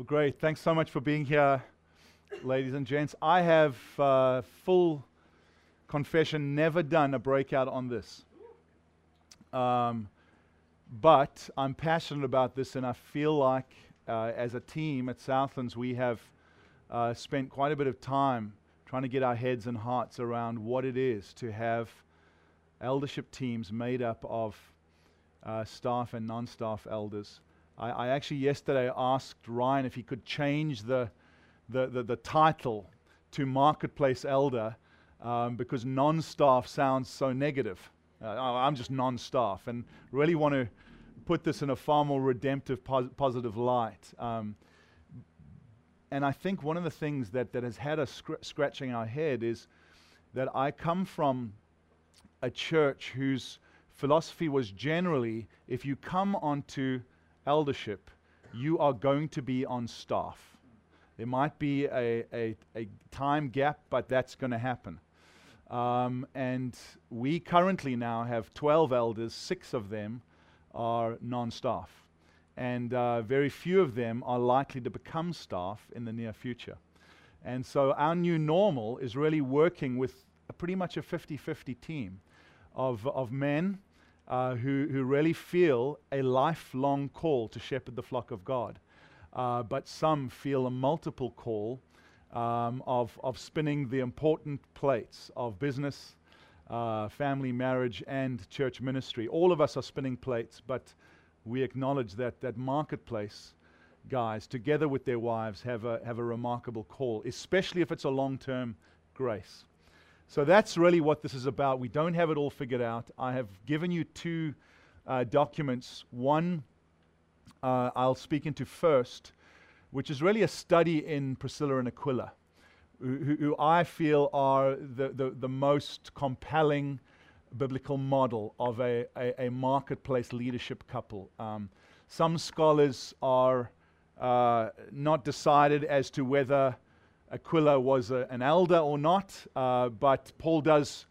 Well, great. Thanks so much for being here, ladies and gents. I have uh, full confession never done a breakout on this. Um, but I'm passionate about this, and I feel like uh, as a team at Southlands, we have uh, spent quite a bit of time trying to get our heads and hearts around what it is to have eldership teams made up of uh, staff and non staff elders I, I actually yesterday asked Ryan if he could change the, the, the, the title to Marketplace Elder um, because non staff sounds so negative. Uh, I'm just non staff and really want to put this in a far more redemptive, pos- positive light. Um, and I think one of the things that, that has had us scr- scratching our head is that I come from a church whose philosophy was generally if you come onto eldership, you are going to be on staff. There might be a, a, a time gap, but that's going to happen. Um, and we currently now have 12 elders, six of them are non staff. And uh, very few of them are likely to become staff in the near future. And so our new normal is really working with pretty much a 50 50 team of, of men uh, who, who really feel a lifelong call to shepherd the flock of God. Uh, but some feel a multiple call um, of, of spinning the important plates of business, uh, family, marriage, and church ministry. All of us are spinning plates, but we acknowledge that that marketplace guys, together with their wives, have a, have a remarkable call, especially if it's a long term grace. So that's really what this is about. We don't have it all figured out. I have given you two uh, documents. One uh, I'll speak into first, which is really a study in Priscilla and Aquila, who, who I feel are the, the, the, most compelling biblical model of a, a, a marketplace leadership couple. Um, some scholars are uh, not decided as to whether Aquila was a, an elder or not, uh, but Paul does,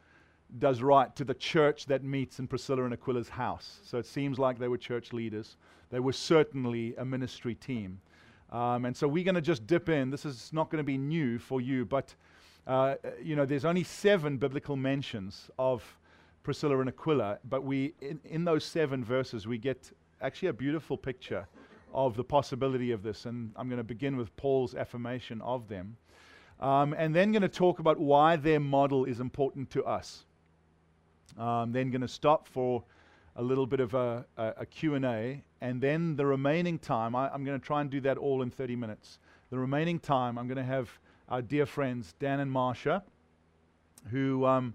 does write to the church that meets in Priscilla and Aquila's house. So it seems like they were church leaders. They were certainly a ministry team. Um, and so we're going to just dip in. This is not going to be new for you, but uh, you know, there's only seven biblical mentions of Priscilla and Aquila, but we, in, in those seven verses, we get actually a beautiful picture of the possibility of this. And I'm going to begin with Paul's affirmation of them. Um, and then going to talk about why their model is important to us. Um, then going to stop for a little bit of a, a, a Q&A. And then the remaining time, I, am going to try and do that all in 30 minutes. The remaining time, I'm going to have our dear friends, Dan and Marsha, who um,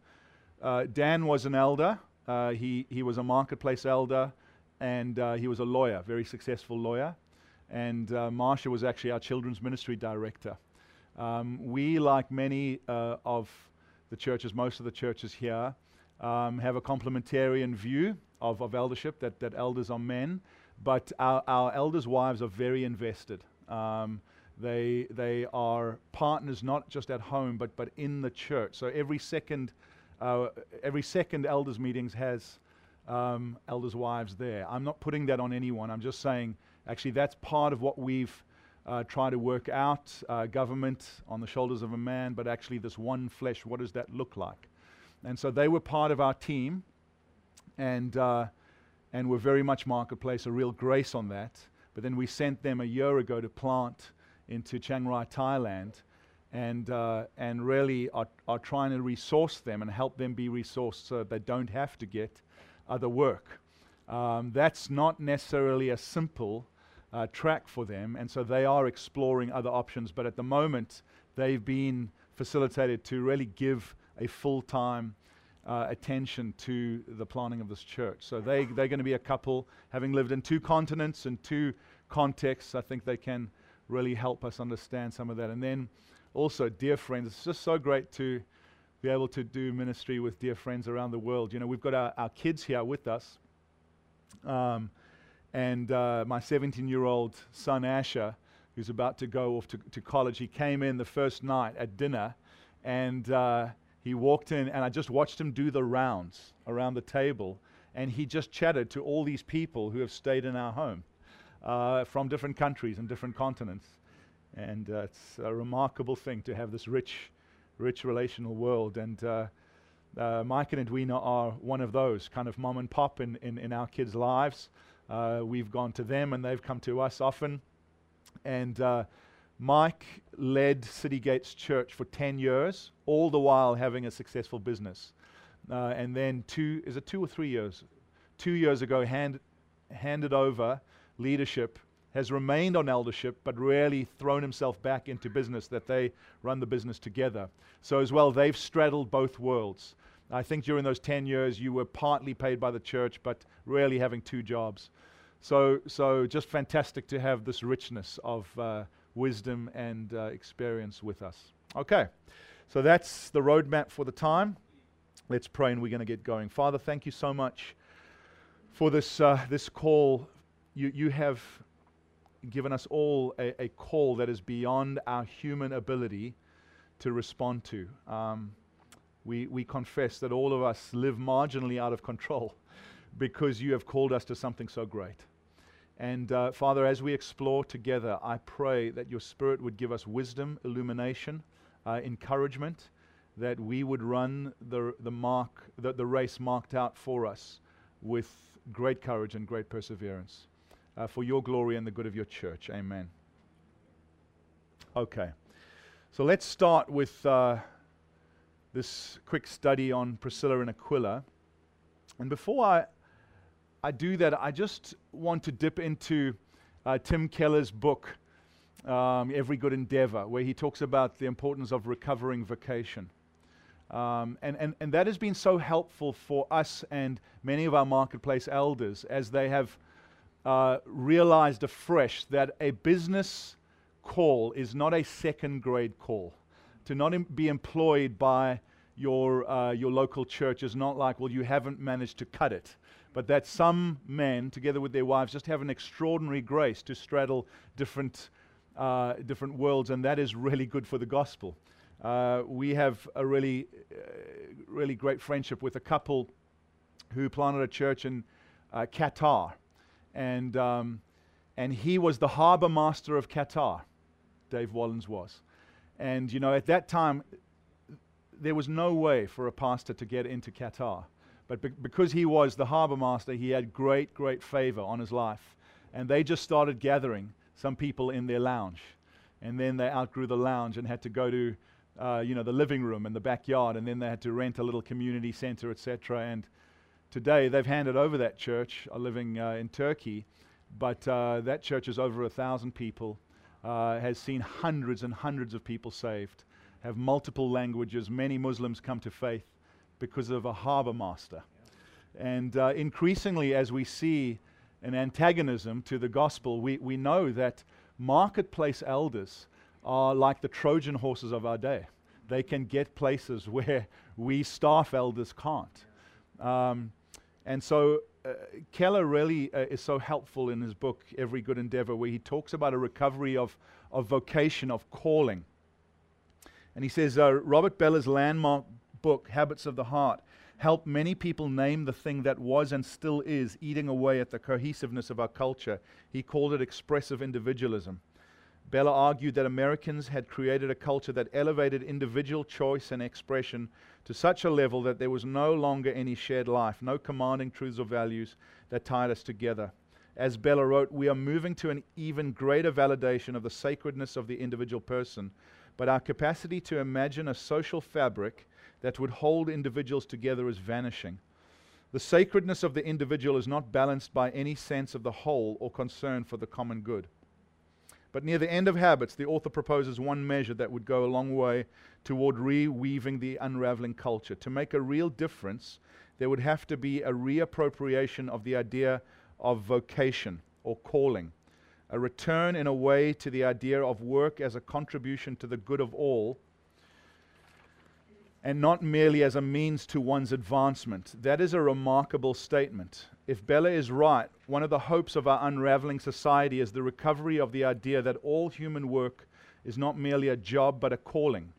uh, Dan was an elder. Uh, he, he was a marketplace elder and uh, he was a lawyer, very successful lawyer. And uh, Marsha was actually our children's ministry director. Um, we, like many uh, of the churches, most of the churches here, um, have a complementarian view of, of eldership, that, that elders are men, but our, our elders' wives are very invested. Um, they, they are partners not just at home, but, but in the church. So every second, uh, every second elders' meetings has um, elders' wives there. I'm not putting that on anyone. I'm just saying, actually, that's part of what we've uh, tried to work out. Uh, government on the shoulders of a man, but actually, this one flesh, what does that look like? And so they were part of our team, and, uh, and were very much marketplace, a real grace on that. But then we sent them a year ago to plant into Chiang Rai, Thailand and, uh, and really are, are trying to resource them and help them be resourced so they don't have to get other work. Um, that's not necessarily a simple uh, track for them, and so they are exploring other options. But at the moment, they've been facilitated to really give a full time uh, attention to the planning of this church. So they, they're going to be a couple, having lived in two continents and two contexts. I think they can really help us understand some of that. And then also, dear friends, it's just so great to be able to do ministry with dear friends around the world. You know, we've got our, our kids here with us. Um, and uh, my 17 year old son, Asher, who's about to go off to, to, college, he came in the first night at dinner and uh, he walked in, and I just watched him do the rounds around the table. And he just chatted to all these people who have stayed in our home. uh, from different countries and different continents. And uh, it's a remarkable thing to have this rich, rich relational world. And uh, uh, Mike and Edwina are one of those kind of mom and pop in, in, in our kids' lives. Uh, we've gone to them and they've come to us often. And uh, Mike led City Gates Church for 10 years, all the while having a successful business. Uh, and then two, is it two or three years? Two years ago, hand, handed over leadership, has remained on eldership, but really thrown himself back into business that they run the business together. So, as well, they've straddled both worlds. I think during those 10 years, you were partly paid by the church, but really having two jobs. So, so just fantastic to have this richness of uh, wisdom and uh, experience with us. Okay, so that's the roadmap for the time. Let's pray and we're going to get going. Father, thank you so much for this, uh, this call. You, you have given us all a, a, call that is beyond our human ability to respond to. Um, we, we confess that all of us live marginally out of control because you have called us to something so great. And uh, Father, as we explore together, I pray that your Spirit would give us wisdom, illumination, uh, encouragement, that we would run the, the, mark, the, the race marked out for us with great courage and great perseverance. Uh, for your glory and the good of your church. Amen. Okay. So let's start with uh, this quick study on Priscilla and Aquila. And before I, I do that, I just want to dip into uh, Tim Keller's book, um, Every Good Endeavor, where he talks about the importance of recovering vocation. Um, and, and, and that has been so helpful for us and many of our marketplace elders as they have uh, realized afresh that a business call is not a second grade call to not be employed by your, uh, your local church is not like, well, you haven't managed to cut it, but that some men, together with their wives, just have an extraordinary grace to straddle different, uh, different worlds, and that is really good for the gospel. Uh, we have a really, uh, really great friendship with a couple who planted a church in uh, Qatar, and, um, and he was the harbor master of Qatar, Dave Wallens was. And, you know, at that time, there was no way for a pastor to get into Qatar. But be- because he was the harbor master, he had great, great favor on his life. And they just started gathering some people in their lounge. And then they outgrew the lounge and had to go to, uh, you know, the living room and the backyard. And then they had to rent a little community center, etc. And today they've handed over that church, are living uh, in Turkey. But uh, that church is over a thousand people, uh, has seen hundreds and hundreds of people saved have multiple languages. Many Muslims come to faith because of a harbor master. And uh, increasingly, as we see an antagonism to the gospel, we, we know that marketplace elders are like the Trojan horses of our day. They can get places where we staff elders can't. Um, and so Keller really uh, is so helpful in his book, Every Good Endeavor, where he talks about a recovery of, of vocation, of calling. And he says uh, Robert Bellah's landmark book, Habits of the Heart, helped many people name the thing that was and still is eating away at the cohesiveness of our culture. He called it expressive individualism. Bellah argued that Americans had created a culture that elevated individual choice and expression to such a level that there was no longer any shared life, no commanding truths or values that tied us together. As Bellah wrote, we are moving to an even greater validation of the sacredness of the individual person but our capacity to imagine a social fabric that would hold individuals together is vanishing. The sacredness of the individual is not balanced by any sense of the whole or concern for the common good. But near the end of Habits, the author proposes one measure that would go a long way toward reweaving the unraveling culture. To make a real difference, there would have to be a reappropriation of the idea of vocation or calling a return in a way to the idea of work as a contribution to the good of all and not merely as a means to one's advancement. That is a remarkable statement. If Bellah is right, one of the hopes of our unraveling society is the recovery of the idea that all human work is not merely a job but a calling.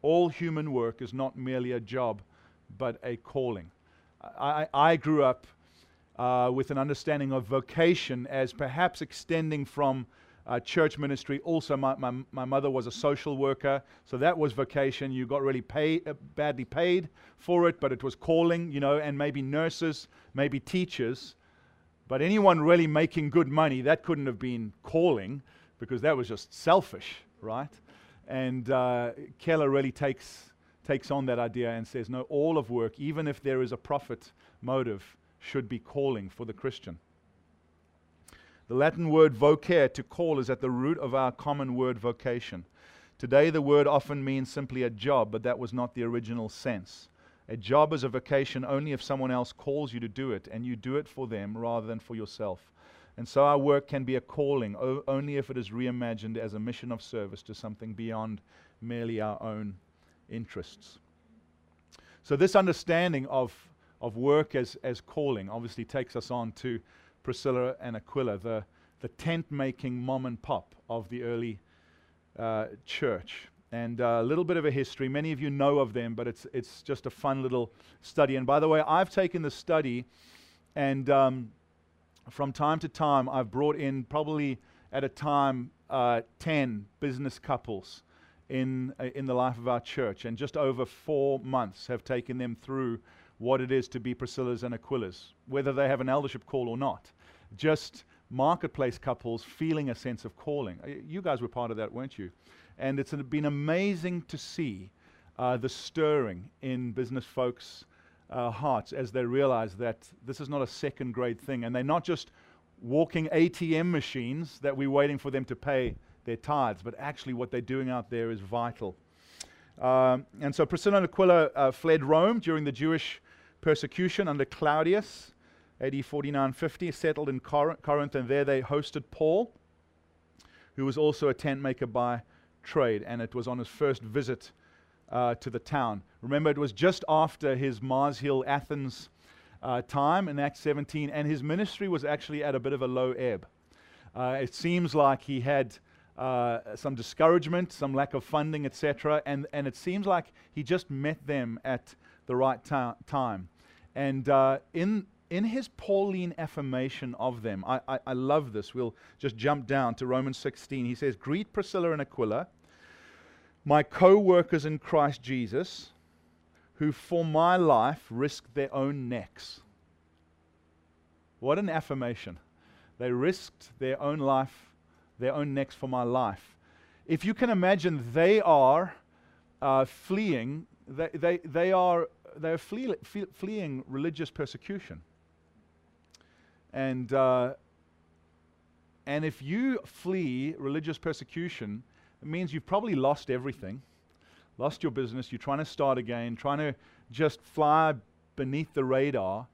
All human work is not merely a job but a calling. I, I grew up uh, with an understanding of vocation as perhaps extending from uh, church ministry. Also, my, my, my mother was a social worker, so that was vocation. You got really paid, uh, badly paid for it, but it was calling, you know, and maybe nurses, maybe teachers. But anyone really making good money, that couldn't have been calling because that was just selfish, right? And uh, Keller really takes, takes on that idea and says, no, all of work, even if there is a profit motive, should be calling for the Christian. The Latin word vocare, to call, is at the root of our common word vocation. Today, the word often means simply a job, but that was not the original sense. A job is a vocation only if someone else calls you to do it, and you do it for them rather than for yourself. And so our work can be a calling o- only if it is reimagined as a mission of service to something beyond merely our own interests. So, this understanding of, of work as, as calling obviously takes us on to Priscilla and Aquila, the, the tent making mom and pop of the early uh, church. And uh, a little bit of a history. Many of you know of them, but it's, it's just a fun little study. And by the way, I've taken the study, and um, from time to time, I've brought in probably at a time uh, 10 business couples in, uh, in the life of our church. And just over four months have taken them through what it is to be Priscilla's and Aquila's, whether they have an eldership call or not. Just marketplace couples feeling a sense of calling. Uh, you guys were part of that, weren't you? And it's been amazing to see uh, the stirring in business folks' uh, hearts as they realize that this is not a second grade thing. And they're not just walking ATM machines that we're waiting for them to pay their tithes, but actually what they're doing out there is vital. Um, and so Priscilla and Aquila uh, fled Rome during the Jewish persecution under Claudius, AD 49 50, settled in Corinth, and there they hosted Paul, who was also a tent maker by trade, and it was on his first visit uh, to the town. Remember, it was just after his Mars Hill, Athens uh, time in Acts 17, and his ministry was actually at a bit of a low ebb. Uh, it seems like he had uh, some discouragement, some lack of funding, etc., and, and it seems like he just met them at the right ta- time. And uh, in, in his Pauline affirmation of them, I, I, I love this. We'll just jump down to Romans 16. He says, Greet Priscilla and Aquila, my co workers in Christ Jesus, who for my life risked their own necks. What an affirmation. They risked their own life, their own necks for my life. If you can imagine, they are uh, fleeing, they, they, they are they're flee, flee, fleeing religious persecution. And, uh, and if you flee religious persecution, it means you've probably lost everything, lost your business, you're trying to start again, trying to just fly beneath the radar.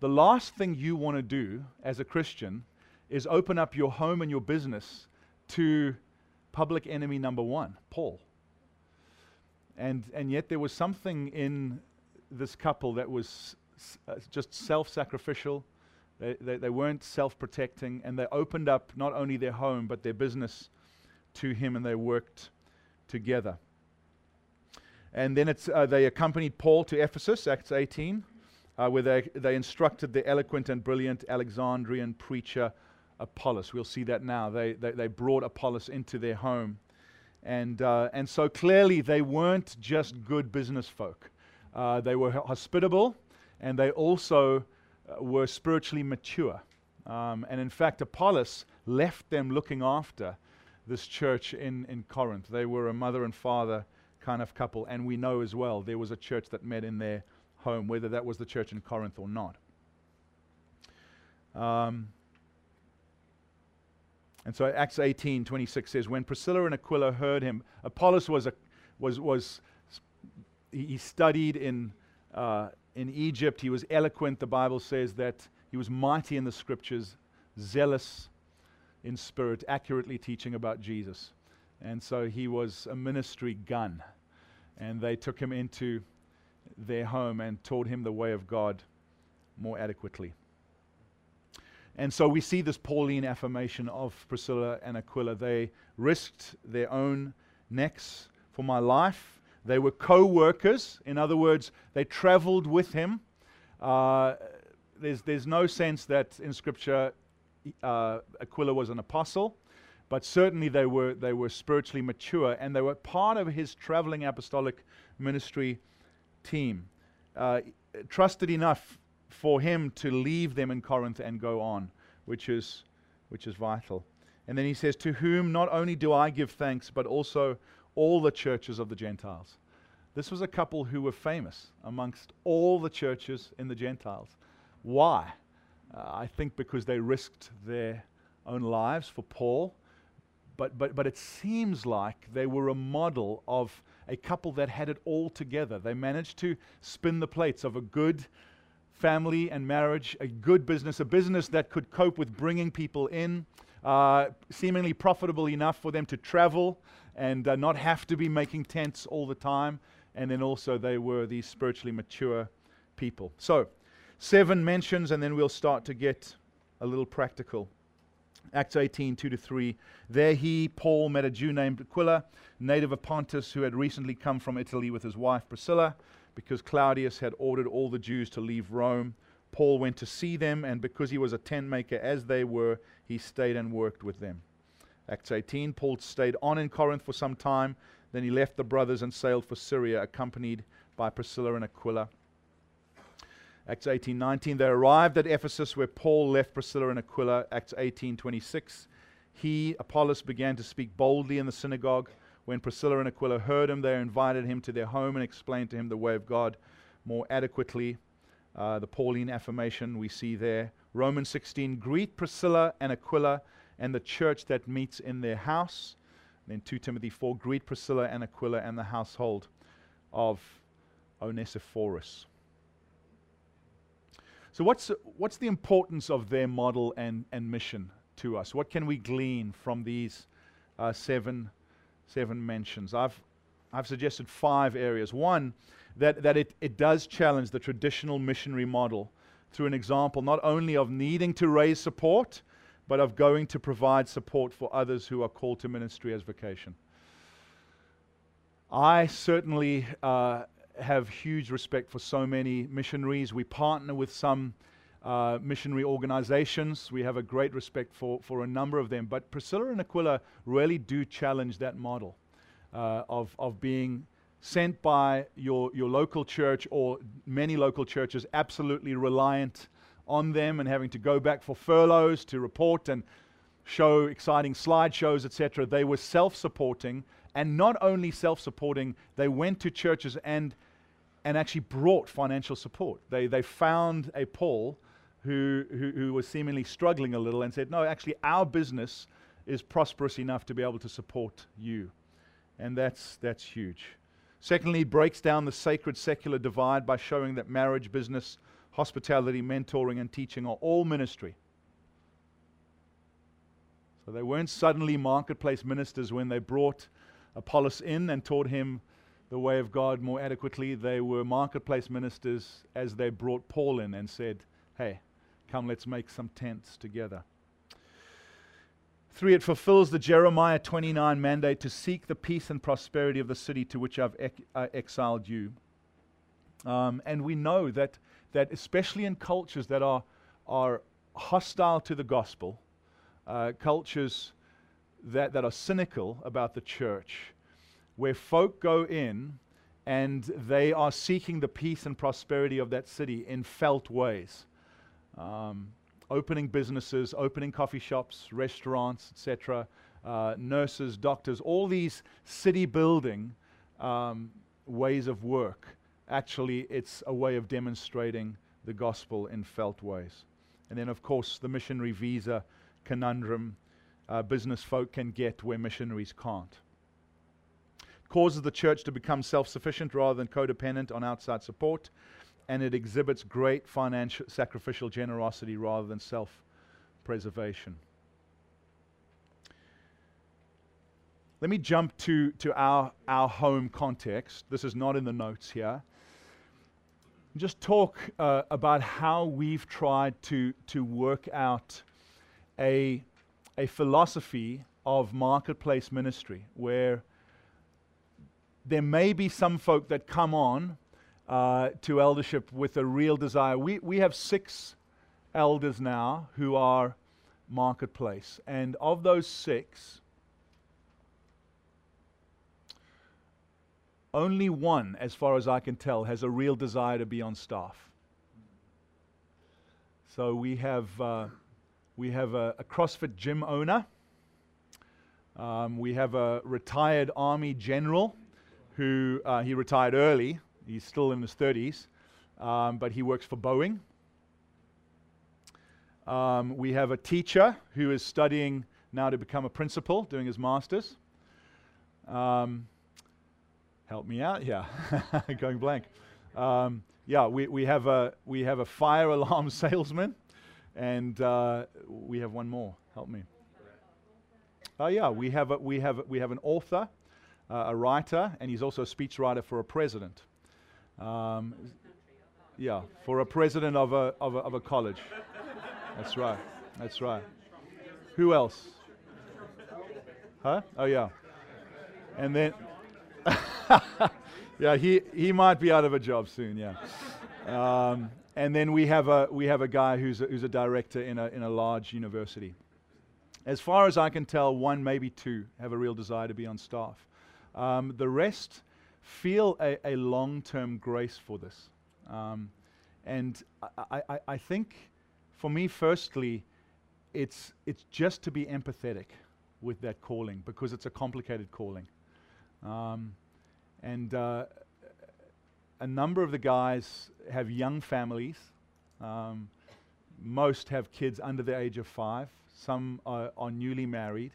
The last thing you want to do as a Christian is open up your home and your business to public enemy number one, Paul. And, and yet there was something in this couple that was uh, just self sacrificial. They, they, they, weren't self protecting, and they opened up not only their home, but their business to him, and they worked together. And then it's, uh, they accompanied Paul to Ephesus, Acts 18, uh, where they, they instructed the eloquent and brilliant Alexandrian preacher Apollos. We'll see that now. They, they, they brought Apollos into their home. And, uh, and so clearly, they weren't just good business folk. Uh, they were hospitable, and they also uh, were spiritually mature. Um, and in fact, Apollos left them looking after this church in, in Corinth. They were a mother and father kind of couple, and we know as well there was a church that met in their home, whether that was the church in Corinth or not. Um, and so Acts 18, 26 says, When Priscilla and Aquila heard him, Apollos was, a, was, was he studied in, uh, in Egypt. He was eloquent. The Bible says that he was mighty in the scriptures, zealous in spirit, accurately teaching about Jesus. And so he was a ministry gun. And they took him into their home and taught him the way of God more adequately. And so we see this Pauline affirmation of Priscilla and Aquila. They risked their own necks for my life they were co workers. In other words, they traveled with him. Uh, there's, there's no sense that in Scripture uh, Aquila was an apostle, but certainly they were, they were spiritually mature and they were part of his traveling apostolic ministry team. Uh, trusted enough for him to leave them in Corinth and go on, which is, which is vital. And then he says, To whom not only do I give thanks, but also all the churches of the Gentiles. This was a couple who were famous amongst all the churches in the Gentiles. Why? Uh, I think because they risked their own lives for Paul. But, but, but it seems like they were a model of a couple that had it all together. They managed to spin the plates of a good family and marriage, a good business, a business that could cope with bringing people in, uh, seemingly profitable enough for them to travel and uh, not have to be making tents all the time. And then also, they were these spiritually mature people. So, seven mentions, and then we'll start to get a little practical. Acts 18, 2 to 3. There he, Paul, met a Jew named Aquila, native of Pontus, who had recently come from Italy with his wife Priscilla, because Claudius had ordered all the Jews to leave Rome. Paul went to see them, and because he was a tent maker as they were, he stayed and worked with them. Acts 18, Paul stayed on in Corinth for some time. Then he left the brothers and sailed for Syria, accompanied by Priscilla and Aquila. Acts 18:19 they arrived at Ephesus where Paul left Priscilla and Aquila. Acts 18:26 he Apollos began to speak boldly in the synagogue. When Priscilla and Aquila heard him they invited him to their home and explained to him the way of God more adequately. Uh, the Pauline affirmation we see there. Romans 16 greet Priscilla and Aquila and the church that meets in their house then 2 Timothy 4 greet Priscilla and Aquila and the household of Onesiphorus so, what's, what's the importance of their model and, and mission to us? What can we glean from these uh, seven, seven mentions? I've, I've suggested five areas. One, that, that it, it does challenge the traditional missionary model through an example not only of needing to raise support, but of going to provide support for others who are called to ministry as vocation. I certainly uh, have huge respect for so many missionaries. We partner with some uh, missionary organizations. We have a great respect for, for a number of them. But Priscilla and Aquila really do challenge that model uh, of, of being sent by your, your local church or many local churches, absolutely reliant on them and having to go back for furloughs to report and show exciting slideshows, etc. They were self supporting. And not only self supporting, they went to churches and and actually brought financial support. They, they found a Paul who, who, who was seemingly struggling a little and said, No, actually, our business is prosperous enough to be able to support you. And that's, that's huge. Secondly, breaks down the sacred secular divide by showing that marriage, business, hospitality, mentoring, and teaching are all ministry. So they weren't suddenly marketplace ministers when they brought Apollos in and taught him the way of God more adequately. They were marketplace ministers as they brought Paul in and said, Hey, come, let's make some tents together. Three, it fulfills the Jeremiah 29 mandate to seek the peace and prosperity of the city to which I've uh, exiled you. Um, and we know that, that, especially in cultures that are, are hostile to the gospel, uh, cultures that, that are cynical about the church, where folk go in and they are seeking the peace and prosperity of that city in felt ways. Um, opening businesses, opening coffee shops, restaurants, etc., uh, nurses, doctors, all these city building um, ways of work. Actually, it's a way of demonstrating the gospel in felt ways. And then, of course, the missionary visa conundrum uh, business folk can get where missionaries can't causes the church to become self sufficient rather than codependent on outside support, and it exhibits great financial sacrificial generosity rather than self preservation. Let me jump to, to our, our home context. This is not in the notes here. Just talk uh, about how we've tried to, to work out a, a philosophy of marketplace ministry where there may be some folk that come on uh, to eldership with a real desire. We, we have six elders now who are marketplace. And of those six, only one, as far as I can tell, has a real desire to be on staff. So we have, uh, we have a, a, CrossFit gym owner. Um, we have a retired Army general who uh, he retired early. He's still in his 30s, um, but he works for Boeing. Um, we have a teacher who is studying now to become a principal, doing his master's. Um, help me out, yeah, going blank. Um, yeah, we, we, have a, we have a fire alarm salesman, and uh, we have one more. Help me. Oh, yeah, we have, a, we, have, we have an author, uh, a writer, and he's also a speechwriter for a president. Um, yeah, for a president of a, of a, of a college. That's right. That's right. Who else? Huh? Oh, yeah. And then. yeah, he, he might be out of a job soon, yeah. Um, and then we have a, we have a guy who's a, who's a director in a, in a large university. As far as I can tell, one, maybe two have a real desire to be on staff. Um, the rest feel a, a long term grace for this. Um, and I, I, I think for me, firstly, it's, it's just to be empathetic with that calling because it's a complicated calling. Um, and uh, a number of the guys have young families. Um, most have kids under the age of five. Some are, are, newly married.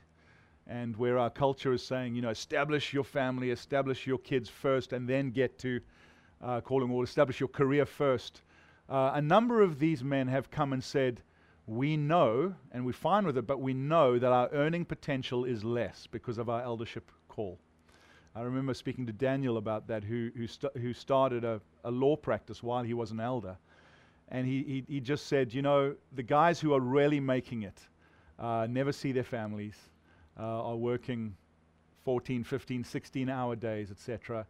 And where our culture is saying, you know, establish your family, establish your kids first, and then get to uh, calling or establish your career first. Uh, a number of these men have come and said, we know, and we're fine with it, but we know that our earning potential is less because of our eldership call. I remember speaking to Daniel about that, who, who, st- who started a, a law practice while he was an elder. And he, he, he just said, you know, the guys who are really making it uh, never see their families, uh, are working 14, 15, 16 hour days, etc.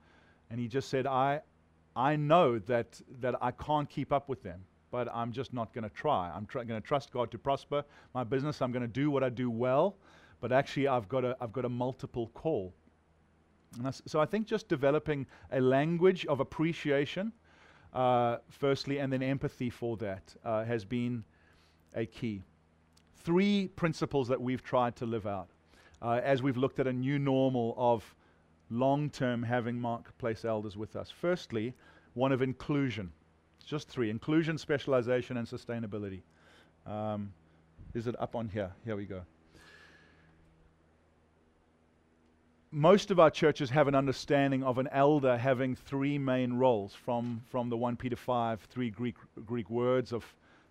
And he just said, I, I know that, that I can't keep up with them, but I'm just not going to try. I'm tr- going to trust God to prosper my business. I'm going to do what I do well, but actually, I've got a, I've got a multiple call. So I think just developing a language of appreciation, uh, firstly, and then empathy for that uh, has been a key. Three principles that we've tried to live out uh, as we've looked at a new normal of long term having marketplace elders with us. Firstly, one of inclusion. Just three inclusion, specialization, and sustainability. Um, is it up on here? Here we go. Most of our churches have an understanding of an elder having three main roles from, from the 1 Peter 5, three Greek, Greek words of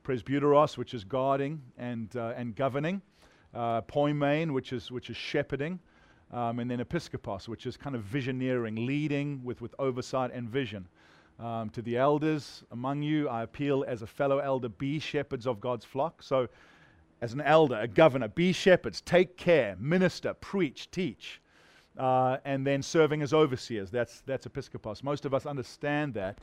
presbyteros, which is guarding and, uh, and governing, uh, poimen, which is, which is shepherding, um, and then episkopos, which is kind of visioneering, leading with, with oversight and vision. Um, to the elders among you, I appeal as a fellow elder, be shepherds of God's flock. So, as an elder, a governor, be shepherds, take care, minister, preach, teach, uh, and then serving as overseers. That's, that's episkopos. Most of us understand that.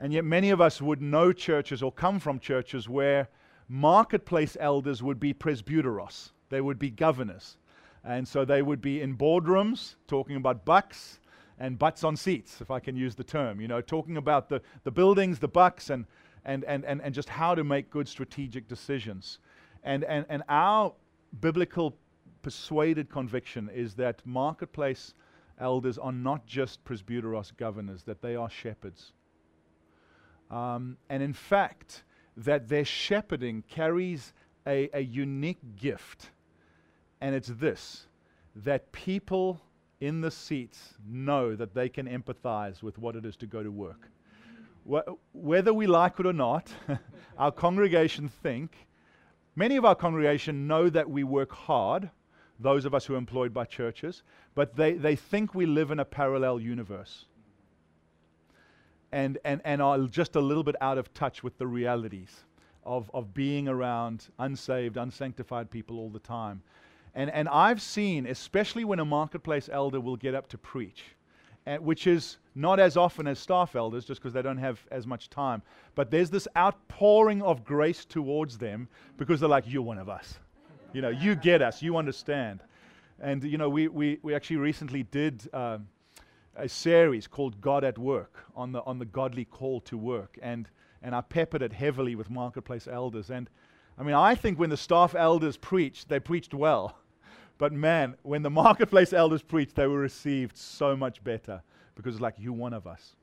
And yet, many of us would know churches or come from churches where marketplace elders would be presbyteros, they would be governors. And so they would be in boardrooms talking about bucks and butts on seats, if I can use the term, you know, talking about the, the buildings, the bucks, and, and, and, and, and just how to make good strategic decisions. And, and, and our biblical persuaded conviction is that marketplace elders are not just presbyteros governors, that they are shepherds. Um, and in fact, that their shepherding carries a, a unique gift and it's this that people in the seats know that they can empathize with what it is to go to work. Wh- whether we like it or not, our congregation think, many of our congregation know that we work hard, those of us who are employed by churches, but they, they think we live in a parallel universe and, and, and are just a little bit out of touch with the realities of, of being around unsaved, unsanctified people all the time. And, and I've seen, especially when a marketplace elder will get up to preach, and, which is not as often as staff elders, just because they don't have as much time. But there's this outpouring of grace towards them because they're like, You're one of us. You know, you get us, you understand. And, you know, we, we, we actually recently did uh, a series called God at Work on the, on the godly call to work. And, and I peppered it heavily with marketplace elders. And I mean, I think when the staff elders preached, they preached well. But man, when the marketplace elders preached, they were received so much better because it's like, you're one of us.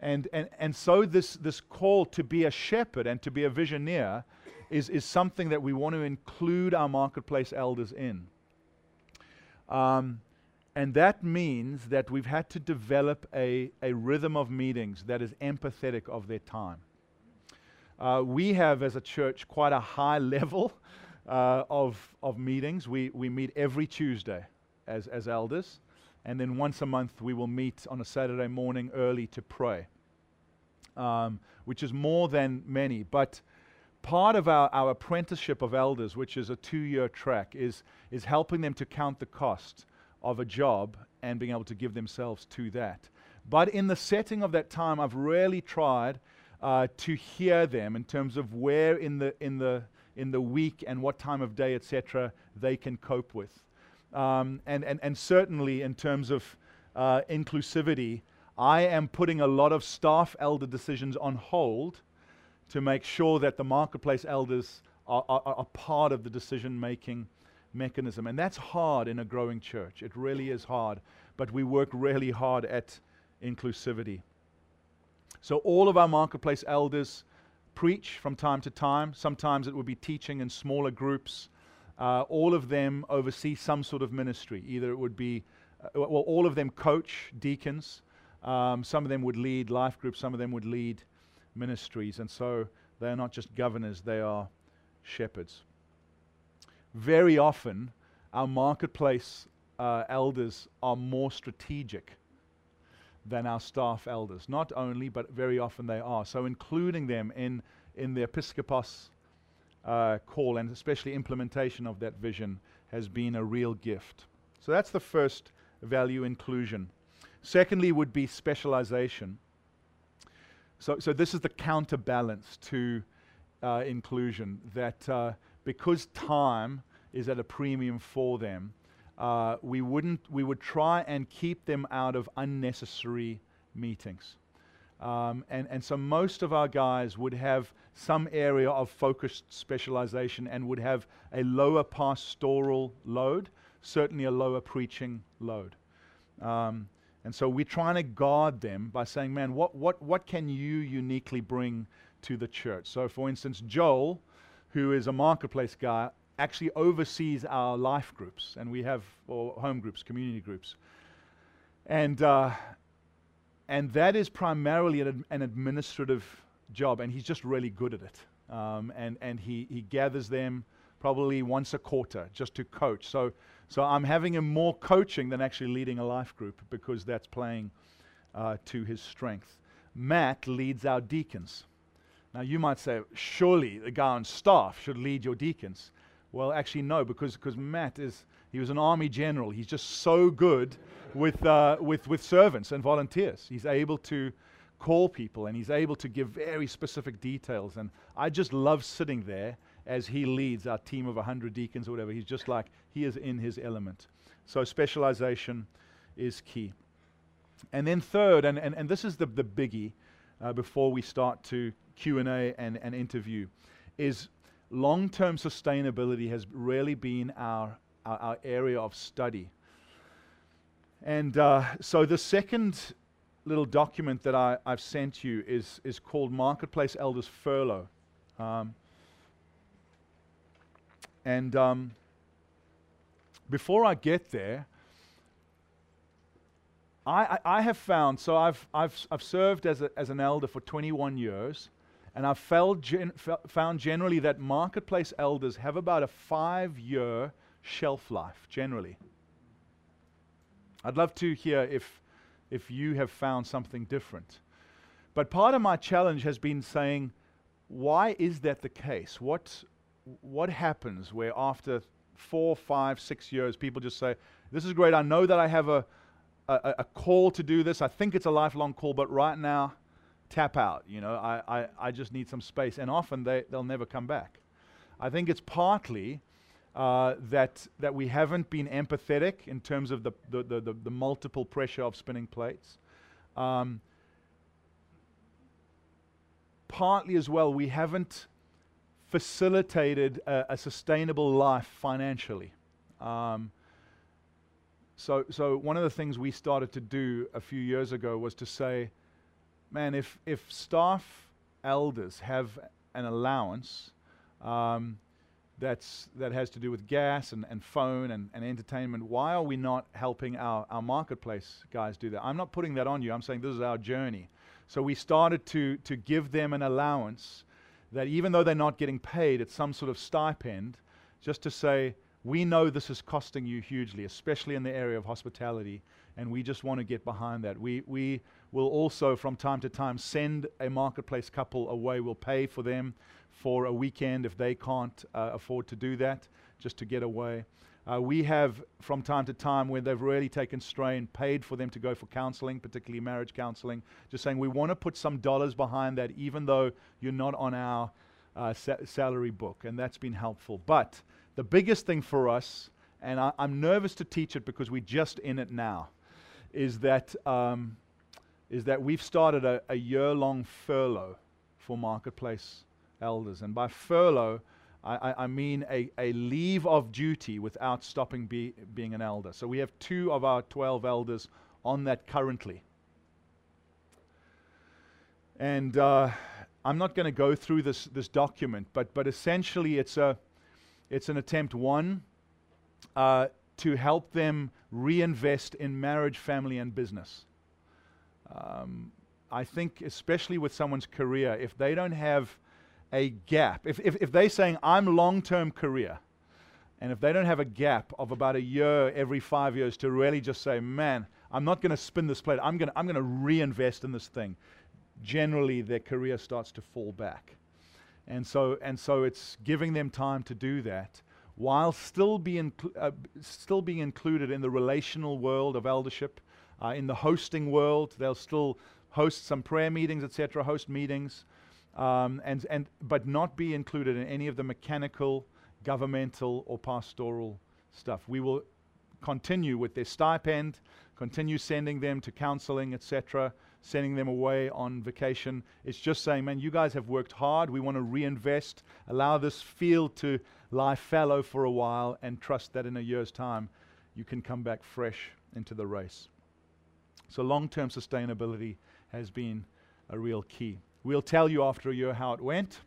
And, and, and so this, this call to be a shepherd and to be a visioneer is, is something that we want to include our marketplace elders in. Um, and that means that we've had to develop a, a rhythm of meetings that is empathetic of their time. Uh, we have, as a church, quite a high level uh, of, of meetings. We, we meet every Tuesday as, as elders, and then once a month we will meet on a Saturday morning early to pray, um, which is more than many. But part of our, our apprenticeship of elders, which is a two year track, is, is helping them to count the cost of a job and being able to give themselves to that. But in the setting of that time, I've really tried uh, to hear them in terms of where in the, in the, in the week and what time of day, etc., they can cope with. Um, and, and, and certainly in terms of uh, inclusivity, I am putting a lot of staff elder decisions on hold to make sure that the marketplace elders are, are, are part of the decision making mechanism. And that's hard in a growing church. It really is hard. But we work really hard at inclusivity. So all of our marketplace elders preach from time to time. Sometimes it will be teaching in smaller groups. Uh, all of them oversee some sort of ministry. Either it would be, uh, well, all of them coach deacons. Um, some of them would lead life groups. Some of them would lead ministries. And so they are not just governors, they are shepherds. Very often, our marketplace uh, elders are more strategic than our staff elders. Not only, but very often they are. So including them in, in the episcopos uh, call and especially implementation of that vision has been a real gift. So that's the first value inclusion. Secondly, would be specialization. So, so this is the counterbalance to uh, inclusion that uh, because time is at a premium for them, uh, we wouldn't we would try and keep them out of unnecessary meetings. Um, and, and so most of our guys would have some area of focused specialization and would have a lower pastoral load, certainly a lower preaching load. Um, and so we're trying to guard them by saying, man, what, what, what can you uniquely bring to the church? So, for instance, Joel, who is a marketplace guy, actually oversees our life groups, and we have or home groups, community groups. And, uh, and that is primarily an, an, administrative job, and he's just really good at it. Um, and and he, he gathers them probably once a quarter just to coach. So, so I'm having him more coaching than actually leading a life group because that's playing uh, to his strength. Matt leads our deacons. Now, you might say, surely the guy on staff should lead your deacons. Well, actually, no, because because Matt is he was an army general. He's just so good with uh, with with servants and volunteers. He's able to call people and he's able to give very specific details. And I just love sitting there as he leads our team of 100 deacons or whatever. He's just like he is in his element. So specialization is key. And then third, and, and, and this is the, the biggie uh, before we start to Q&A and, and interview, is long-term sustainability has really been our, our, our area of study. And uh, so the second little document that I, have sent you is, is called Marketplace Elders Furlough. Um, and um, before I get there, I, I, I, have found, so I've, I've, I've served as, a, as an elder for 21 years, and I've gen- found generally that marketplace elders have about a five year shelf life, generally. I'd love to hear if, if you have found something different. But part of my challenge has been saying, why is that the case? What, what happens where after four, five, six years, people just say, This is great, I know that I have a, a, a, call to do this. I think it's a lifelong call, but right now, tap out. You know, I, I, I just need some space. And often they, they'll never come back. I think it's partly uh, that, that we haven't been empathetic in terms of the, the, the, the, the multiple pressure of spinning plates. Um, partly as well, we haven't facilitated a, a sustainable life financially. Um, so, so one of the things we started to do a few years ago was to say, man, if, if staff elders have an allowance um, that's, that has to do with gas and, and phone and, and entertainment, why are we not helping our, our marketplace guys do that? I'm not putting that on you. I'm saying this is our journey. So we started to, to give them an allowance that even though they're not getting paid, it's some sort of stipend, just to say, we know this is costing you hugely, especially in the area of hospitality, and we just want to get behind that. We, we will also, from time to time, send a marketplace couple away. We'll pay for them for a weekend if they can't uh, afford to do that, just to get away. Uh, we have, from time to time, when they've really taken strain, paid for them to go for counseling, particularly marriage counseling. Just saying we want to put some dollars behind that, even though you're not on our uh, sa- salary book, and that's been helpful. But the biggest thing for us, and I, am nervous to teach it because we're just in it now, is that, um, is that we've started a, a year long furlough for marketplace elders. And by furlough, I, I, mean a, a leave of duty without stopping be, being an elder. So we have two of our 12 elders on that currently. And uh, I'm not going to go through this, this document, but, but essentially it's, a, it's an attempt, one, uh, to help them reinvest in marriage, family, and business. Um, I think, especially with someone's career, if they don't have a gap, if, if, if they're saying, I'm long term career, and if they don't have a gap of about a year every five years to really just say, man, I'm not going to spin this plate, I'm going to I'm going to reinvest in this thing, generally their career starts to fall back. And so, and so it's giving them time to do that while still, be inclu- uh, still being included in the relational world of eldership, uh, in the hosting world. They'll still host some prayer meetings, etc., host meetings um, and, and, but not be included in any of the mechanical, governmental, or pastoral stuff. We will continue with their stipend, continue sending them to counseling, etc., sending them away on vacation. It's just saying, man, you guys have worked hard. We want to reinvest, allow this field to lie fallow for a while, and trust that in a year's time you can come back fresh into the race. So, long term sustainability has been a real key. We'll tell you after a year how it went.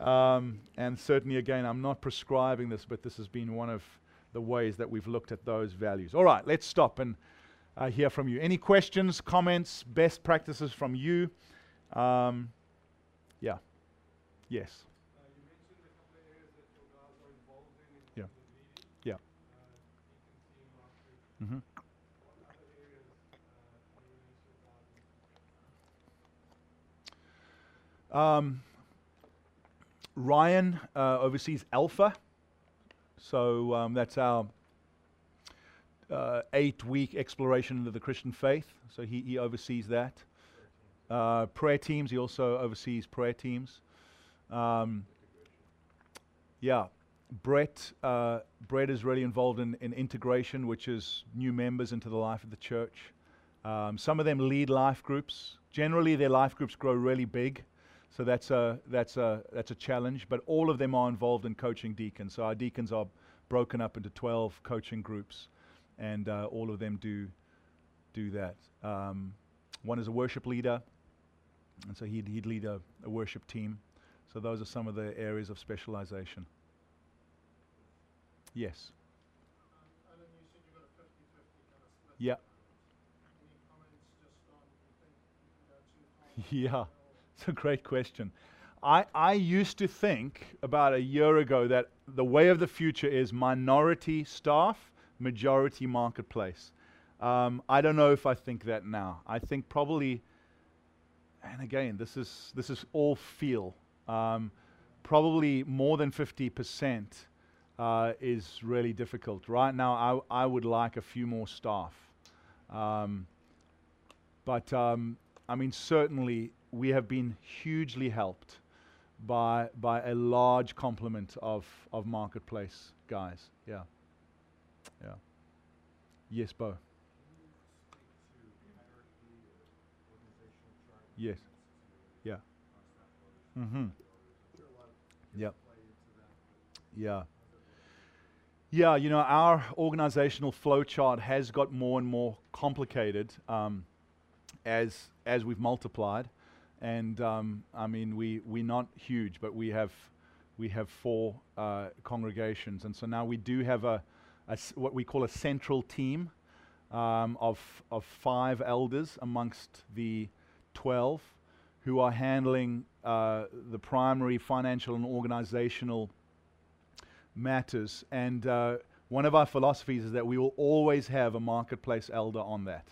Um, and certainly, again, I'm not prescribing this, but this has been one of the ways that we've looked at those values. All right, let's stop and uh, hear from you. Any questions, comments, best practices from you? Um, yeah. Yes. Uh, yeah. Yeah. Mm-hmm. Um, Ryan uh, oversees Alpha. So um, that's our uh, eight week exploration into the Christian faith. So he, he oversees that. Uh, prayer teams, he also oversees prayer teams. Um, yeah, Brett, uh, Brett is really involved in, in integration, which is new members into the life of the church. Um, some of them lead life groups. Generally, their life groups grow really big. So that's a, that's, a, that's a challenge, but all of them are involved in coaching deacons. So our deacons are broken up into 12 coaching groups, and uh, all of them do, do that. Um, one is a worship leader, and so he'd, he'd lead a, a worship team. So those are some of the areas of specialization. Yes. yeah. yeah. It's a great question. I, I used to think about a year ago that the way of the future is minority staff, majority marketplace. Um, I don't know if I think that now. I think probably, and again, this is, this is all feel. Um, probably more than 50% uh, is really difficult. Right now, I, I would like a few more staff. Um, but um, I mean, certainly we have been hugely helped by by a large complement of of marketplace guys. Yeah, yeah. Yes, Bo. Yes. Yeah. Mm-hmm. Yep. Yeah. Yeah, you know, our organizational flowchart has got more and more complicated um, as as we've multiplied, and um, I mean, we we're not huge, but we have we have four uh, congregations, and so now we do have a, a what we call a central team um, of of five elders amongst the twelve who are handling uh, the primary financial and organizational matters. And uh, one of our philosophies is that we will always have a marketplace elder on that.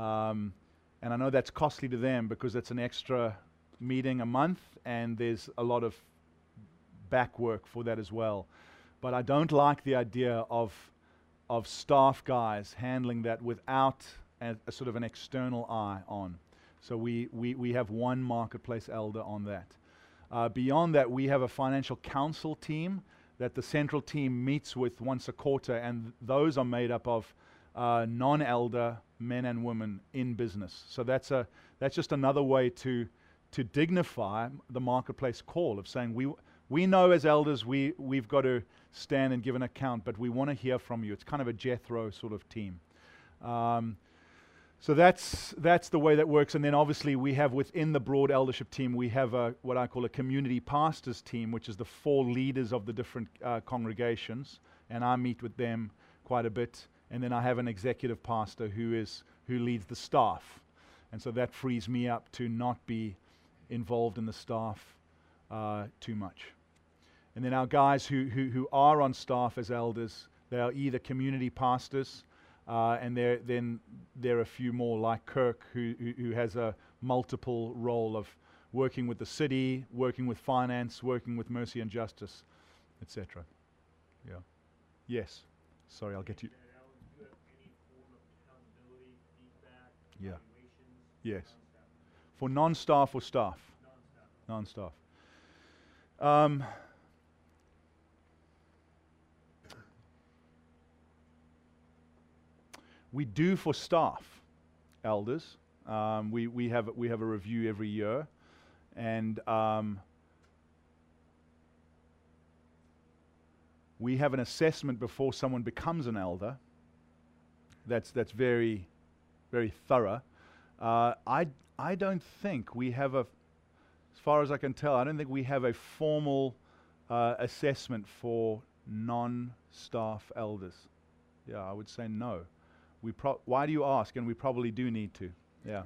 Um, and I know that's costly to them because it's an extra meeting a month and there's a lot of back work for that as well. But I don't like the idea of, of staff guys handling that without a, a sort of an external eye on. So we, we, we have one marketplace elder on that. Uh, beyond that, we have a financial council team that the central team meets with once a quarter, and those are made up of uh, non-elder men and women in business. So that's a that's just another way to to dignify the marketplace call of saying we we know as elders we we've got to stand and give an account, but we want to hear from you. It's kind of a Jethro sort of team. Um, so that's that's the way that works, and then obviously we have within the broad eldership team we have a what I call a community pastors team, which is the four leaders of the different uh, congregations, and I meet with them quite a bit, and then I have an executive pastor who is who leads the staff, and so that frees me up to not be involved in the staff uh, too much, and then our guys who, who who are on staff as elders, they are either community pastors. Uh, and there, then there are a few more like Kirk, who, who, who has a multiple role of working with the city, working with finance, working with mercy and justice, etc. Yeah. Yes. Sorry, I'll get you. Yeah. Yes. For non-staff or staff? Non-staff. Um, we do for staff, elders. Um, we, we, have, we have a review every year. And um, we have an assessment before someone becomes an elder that's, that's very, very thorough. Uh, I, I don't think we have a, as far as I can tell, I don't think we have a formal uh, assessment for non staff elders. Yeah, I would say no. We pro- why do you ask? And we probably do need to. Yeah.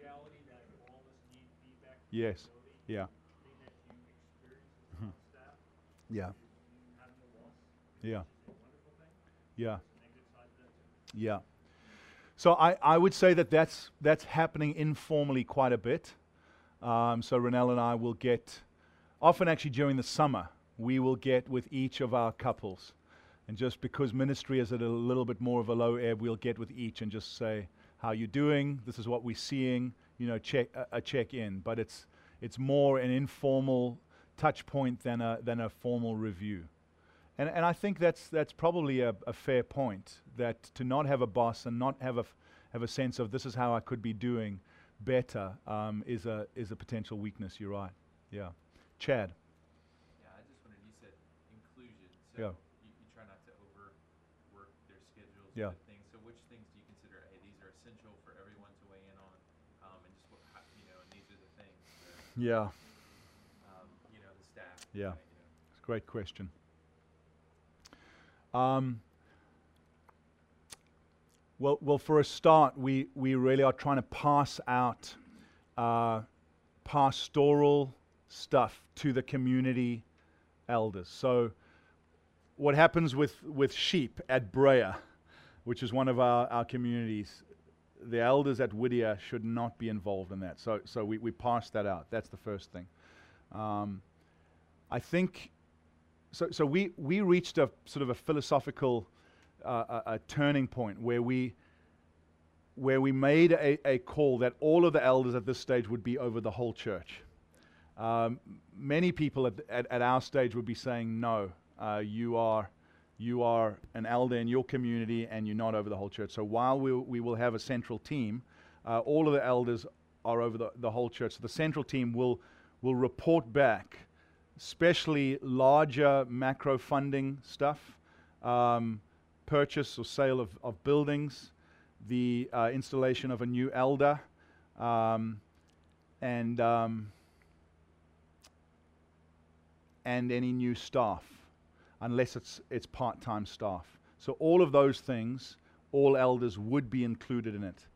reality that all of us need feedback from Yes. Yeah. Thing that you experience as. Yeah. you having a loss Yeah. is a wonderful thing. Yeah. There's a negative side to that too. Yeah. So I, I would say that that's, that's happening informally quite a bit. Um, so Renelle and I will get, often actually during the summer, we will get with each of our couples. And just because ministry is at a little bit more of a low ebb, we'll get with each and just say, how you doing? This is what we're seeing, you know, check, a, a check in. But it's, it's more an informal touch point than a, than a formal review. And, and I think that's, that's probably a, a fair point that to not have a boss and not have a, f- have a sense of this is how I could be doing better um, is, a, is a potential weakness. You're right. Yeah. Chad. Yeah, I just wondered, you said inclusion, so Yeah. you, you try not to overwork their schedules Yeah. with things, so which things do you consider, hey, these are essential for everyone to weigh in on, um, and just what, you know, and these are the things, that, Yeah. um, you know, the staff. Yeah. kinda, you know. It's a great question. Um, well, well, for a start, we, we really are trying to pass out uh, pastoral stuff to the community elders. So, what happens with, with sheep at Brea, which is one of our, our communities, the elders at Whittier should not be involved in that. So, so we, we pass that out. That's the first thing. Um, I think so, so we, we reached a sort of a philosophical uh, a, a turning point where we where we made a, a call that all of the elders at this stage would be over the whole church. Um, many people at, at, at our stage would be saying, no, uh, you are you are an elder in your community and you're not over the whole church. So while we, we will have a central team, uh, all of the elders are over the, the whole church. So the central team will, will report back, especially larger macro funding stuff, um, purchase or sale of, of buildings, the uh, installation of a new elder, um, and, um, and any new staff unless it's, it's part time staff. So, all of those things, all elders would be included in it.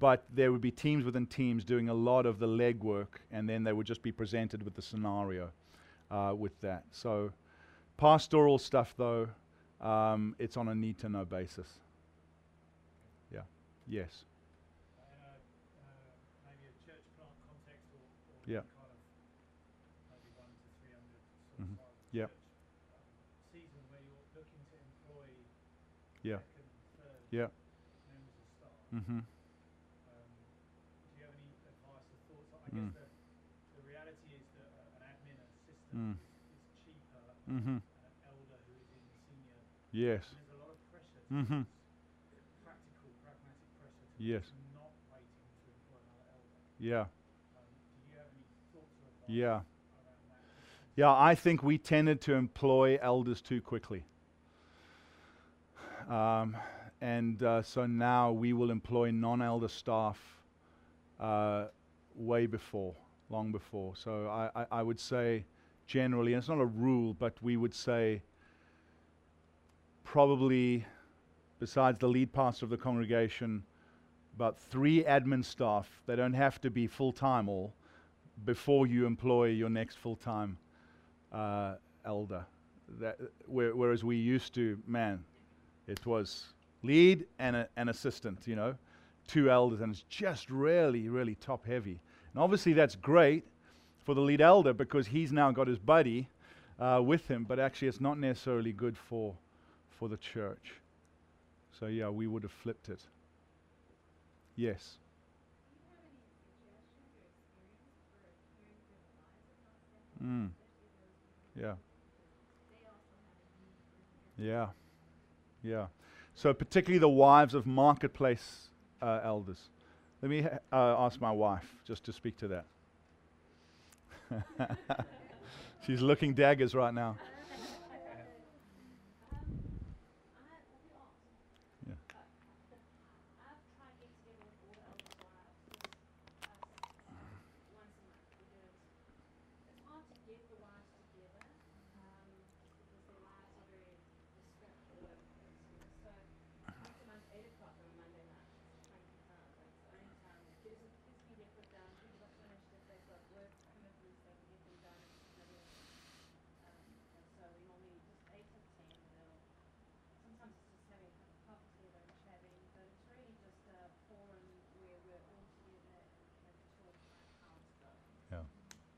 But there would be teams within teams doing a lot of the legwork, and then they would just be presented with the scenario uh, with that. So, pastoral stuff, though, um, it's on a need to know basis. Yeah. Yes. uh, maybe a church plant context or, or Yeah. kind of maybe one to three hundred sort Mhm. of size of Yep. church, um, season where you're looking to employ Yeah. Yeah. members of staff. Mm-hmm. Um, do you have any advice or thoughts? I Mm. guess the, the reality is that uh, an admin assistant Mm. cheaper Mm-hmm. elder who is in senior. Yes. And there's a lot of pressure. To Mhm. Practical, pragmatic pressure. To Yes. Not waiting to employ another elder. Yeah. Um, do you have any thoughts or Yeah. Yeah, I think we tended to employ elders too quickly. Um, and uh, so now we will employ non elder staff uh, way before, long before. So I, I, I would say generally, and it's not a rule, but we would say probably, besides the lead pastor of the congregation, about three admin staff. They don't have to be full time all before you employ your next full time uh, elder. That, where, whereas we used to, man, it was lead and a, an assistant, you know, two elders, and it's just really, really top heavy. And obviously, that's great for the lead elder because he's now got his buddy uh, with him, but actually, it's not necessarily good for, for the church. So, yeah, we would have flipped it. Yes. Mm. Yeah. Yeah. Yeah. So, particularly the wives of marketplace uh, elders. Let me ha- uh, ask my wife just to speak to that. She's looking daggers right now. Yeah. I've tried getting together with all the elder wives, us, once a month, because it's hard to get the wives together, um, because their lives are very distracted all over the place, you know. So once a month, eight o'clock on a Monday night, twenty pounds, that's the only time the kids, kids can get put down, people are finished, if they've got work commitments, they can get them done, you know, um, and so we normally just eight to ten, you know, sometimes it's just having a cup of coffee together and chatting, but it's really just a forum where we're all together and have talk about how it's going. Yeah.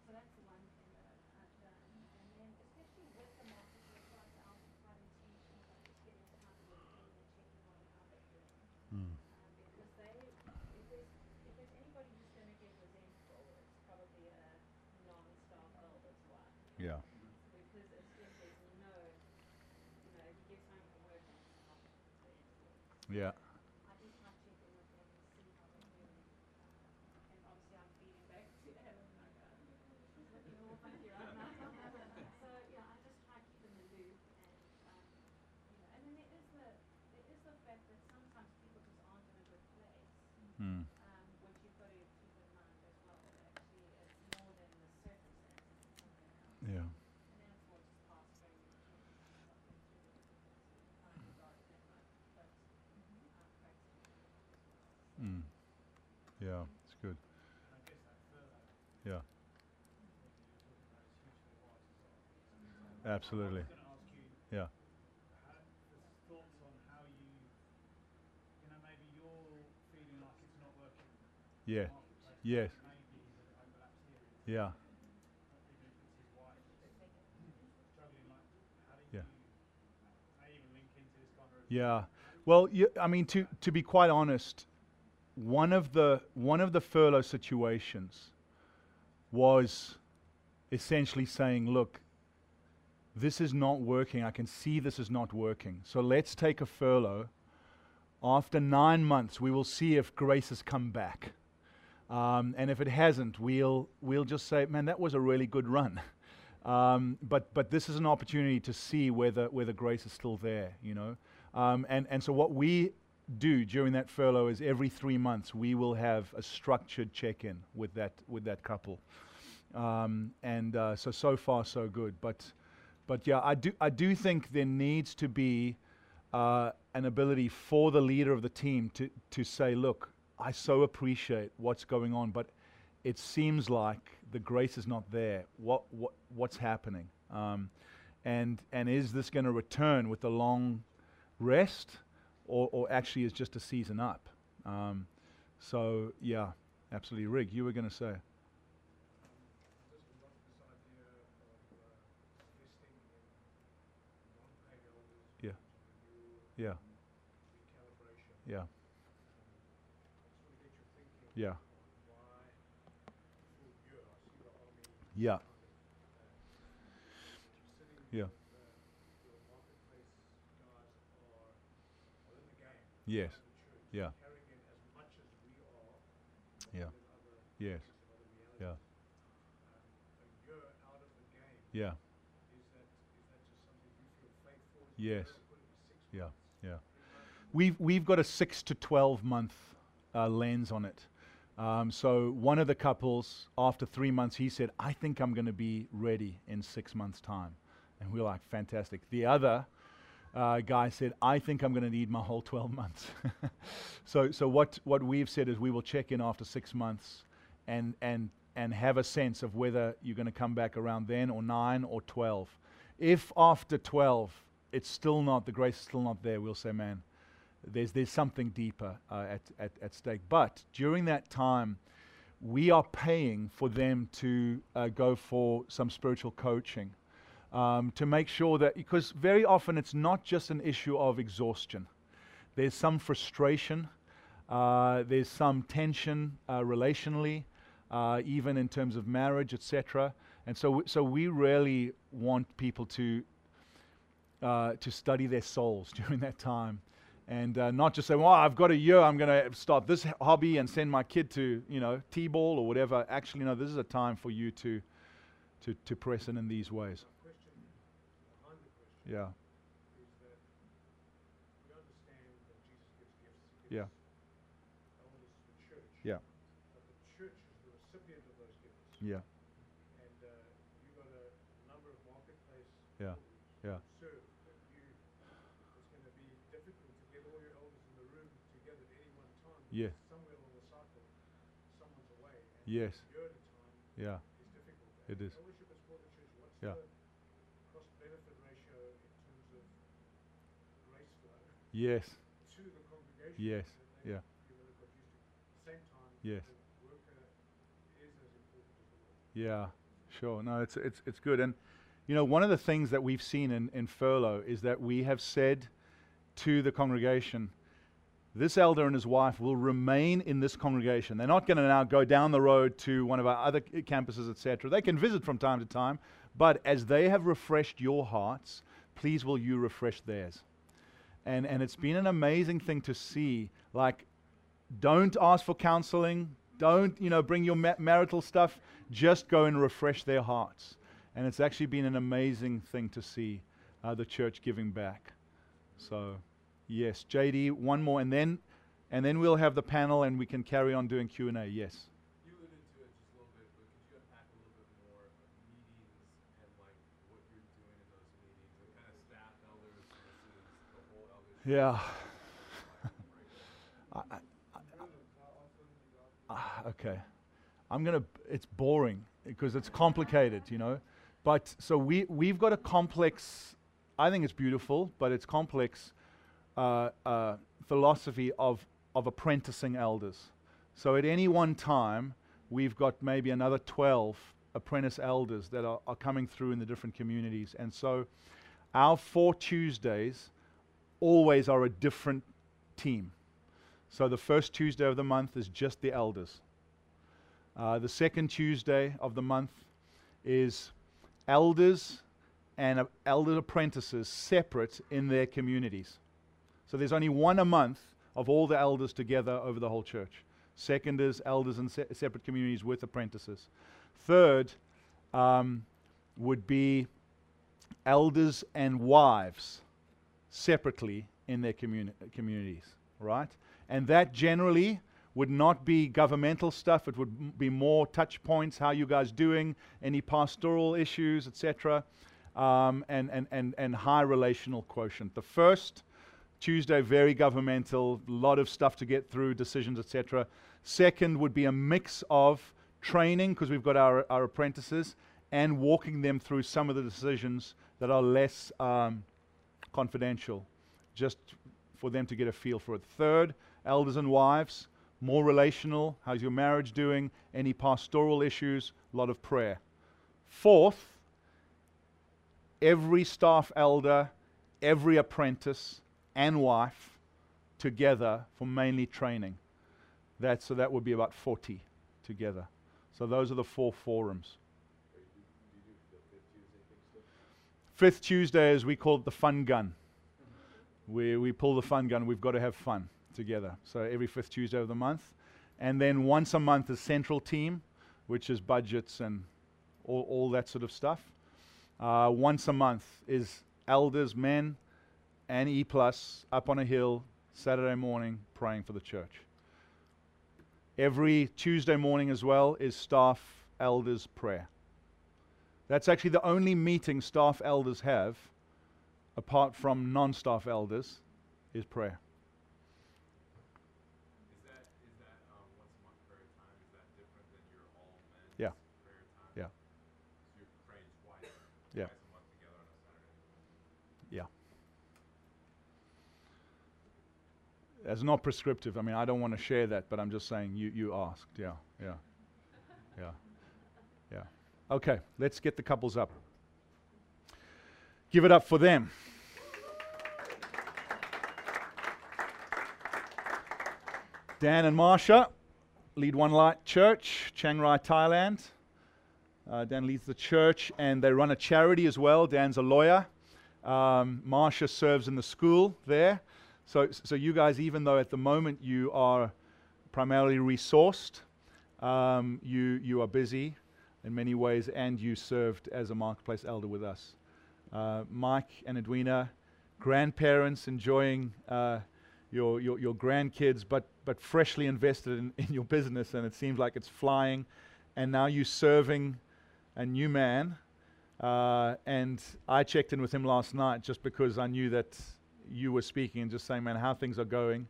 So that's the one thing that I've, I've done. And then especially with the marketplace, like the Alpha quite intentional about just getting time with them and checking on how they're doing. Mm. Um, because they, if there's, if there's anybody who's going to get resentful, it's probably a non-staff elder's wife Yeah. because it's just there's no, you know, he gets home from work and it's not the end of the world. Yeah. I just like check in with them and see how they're doing. Um, and obviously I'm feeding back to Adam like, uh, she's looking all funky right now. so yeah, I just try to keep in the loop and, um, you know, and then there is the, there is the fact that sometimes people just aren't in a good place. Mm. Um, which you've got to keep in mind as well, that actually it's more than the circumstances, it's something else. Yeah. And then it's more just pastoring and checking on stuff and doing it in kind of regard to that much, but um, practicing as well. Mm. Yeah. It's good. I guess that further, Yeah. what you're talking about is hugely wise as well. Absolutely. I was going to ask you, Yeah. how, the thoughts on how you, you know, maybe you're feeling like it's not working. in the Yeah. marketplace, Yes. Maybe that it overlaps here, Yeah. even if it's his wife, struggling like, do Yeah. it's good. Yeah. Absolutely. Yeah. Yeah. kind of Yeah. Yeah. Well, you, I mean, to, to be quite honest, one of the one of the furlough situations was essentially saying, look, this is not working. I can see this is not working. So let's take a furlough. After nine months, we will see if grace has come back. Um, and if it hasn't, we'll, we'll just say, man, that was a really good run. Um, but, but this is an opportunity to see whether, whether grace is still there, you know. Um, and, and so what we do during that furlough is every three months we will have a structured check-in with that, with that couple. Um, and uh, so, so far, so good. But, but yeah, I do, I do think there needs to be uh, an ability for the leader of the team to, to say, look, I so appreciate what's going on, but it seems like the grace is not there. What, what, what's happening? Um, and, and is this going to return with the long rest, or, or actually is just a season up? Um, so, yeah, absolutely. Rig, you were going to say. Yeah. Yeah. Yeah. idea of something you feel faithful? Is it Yes. better to put it to six yeah, yeah. We've, we've got a six to 12 month uh, lens on it. Um, so one of the couples, after three months, he said, I think I'm going to be ready in six months' time. And we are like, fantastic. The other uh, guy said, I think I'm going to need my whole 12 months. so so what, what we've said is we will check in after six months and, and, and have a sense of whether you're going to come back around then or nine or 12. If after 12 it's still not, the grace is still not there, we'll say, man, there's, there's something deeper uh, at, at, at stake. But during that time, we are paying for them to uh, go for some spiritual coaching um, to make sure that, because very often it's not just an issue of exhaustion, there's some frustration, uh, there's some tension uh, relationally, uh, even in terms of marriage, etc. And so, so we really want people to uh, to study their souls during that time, and uh, not just say, "Well, I've got a year. I'm going to start this hobby and send my kid to you know t-ball or whatever." Actually, no. This is a time for you to to to press in in these ways. The question behind the question Yeah. is that we understand that Jesus gives gifts. He Yeah. to the church. Yeah. But the church is the recipient of those gifts. Yeah. And uh, you got a number of marketplace Yeah. Yeah. serve that you it's going to be difficult to get all your elders in the room together at any one time. Yeah. Somewhere along the cycle, someone's away. And Yes. A year at a time Yeah. is difficult. It is. For the church. What's Yeah. the cost benefit ratio in terms of grace flow Yes. to the congregation? Yes. Yeah. You know, got used to. At the same time, Yes. the worker is as important as the Lord. Yeah, sure. No, it's it's it's good. And you know, one of the things that we've seen in, in furlough is that we have said to the congregation, this elder and his wife will remain in this congregation. They're not going to now go down the road to one of our other campuses, etc. They can visit from time to time, but as they have refreshed your hearts, please will you refresh theirs. And and it's been an amazing thing to see. Like, don't ask for counseling. Don't you know bring your ma- marital stuff. Just go and refresh their hearts. And it's actually been an amazing thing to see uh, the church giving back. So, yes, JD, one more, and then and then we'll have the panel and we can carry on doing Q and A. Yes. You alluded to it just a little bit, but could you unpack a little bit more of meetings and like what you're doing in those meetings, the kind of staff elders versus the whole elders? Yeah. I, I, Ah, okay. I'm gonna. It's boring because it's complicated, you know. But so we we've got a complex. I think it's beautiful, but it's complex uh, uh, philosophy of of apprenticing elders. So at any one time, we've got maybe another 12 apprentice elders that are, are coming through in the different communities, and so our four Tuesdays always are a different team. So the first Tuesday of the month is just the elders. Uh, the second Tuesday of the month is elders and uh, elder apprentices separate in their communities. So there's only one a month of all the elders together over the whole church. Second is elders in se- separate communities with apprentices. Third um, would be elders and wives separately in their communi- communities, right? And that generally would not be governmental stuff. It would be more touch points, how you guys doing, any pastoral issues, etc., um, and, and, and, and high relational quotient. The first Tuesday, very governmental, a lot of stuff to get through, decisions, etc. Second would be a mix of training, because we've got our, our apprentices, and walking them through some of the decisions that are less um, confidential, just for them to get a feel for it. Third, elders and wives, more relational. How's your marriage doing? Any pastoral issues? A lot of prayer. Fourth, every staff elder, every apprentice, and wife together for mainly training. That, so that would be about 40 together. So those are the four forums. Fifth Tuesday is we call it the fun gun. We, we pull the fun gun. We've got to have fun together. So every fifth Tuesday of the month. And then once a month is central team, which is budgets and all, all that sort of stuff. Uh, once a month is elders, men, and E plus up on a hill Saturday morning praying for the church. Every Tuesday morning as well is staff elders prayer. That's actually the only meeting staff elders have, apart from non-staff elders, is prayer. Is that is that um, once a month prayer time? Is that different than your all men's Yeah. prayer? Yeah. So you're praying twice. Yeah. Twice a month together on a Saturday. Yeah. It's not prescriptive. I mean, I don't want to share that, but I'm just saying you, you asked. Yeah, yeah, yeah. Okay, let's get the couples up. Give it up for them. Dan and Marsha lead One Light Church, Chiang Rai, Thailand. Uh, Dan leads the church, and they run a charity as well. Dan's a lawyer. Um, Marsha serves in the school there. So, so you guys, even though at the moment you are primarily resourced, um, you, you are busy in many ways, and you served as a marketplace elder with us. Uh, Mike and Edwina, grandparents enjoying uh, your, your, your grandkids, but, but freshly invested in, in your business, and it seems like it's flying. And now you serving a new man. Uh, and I checked in with him last night just because I knew that you were speaking and just saying, man, how things are going.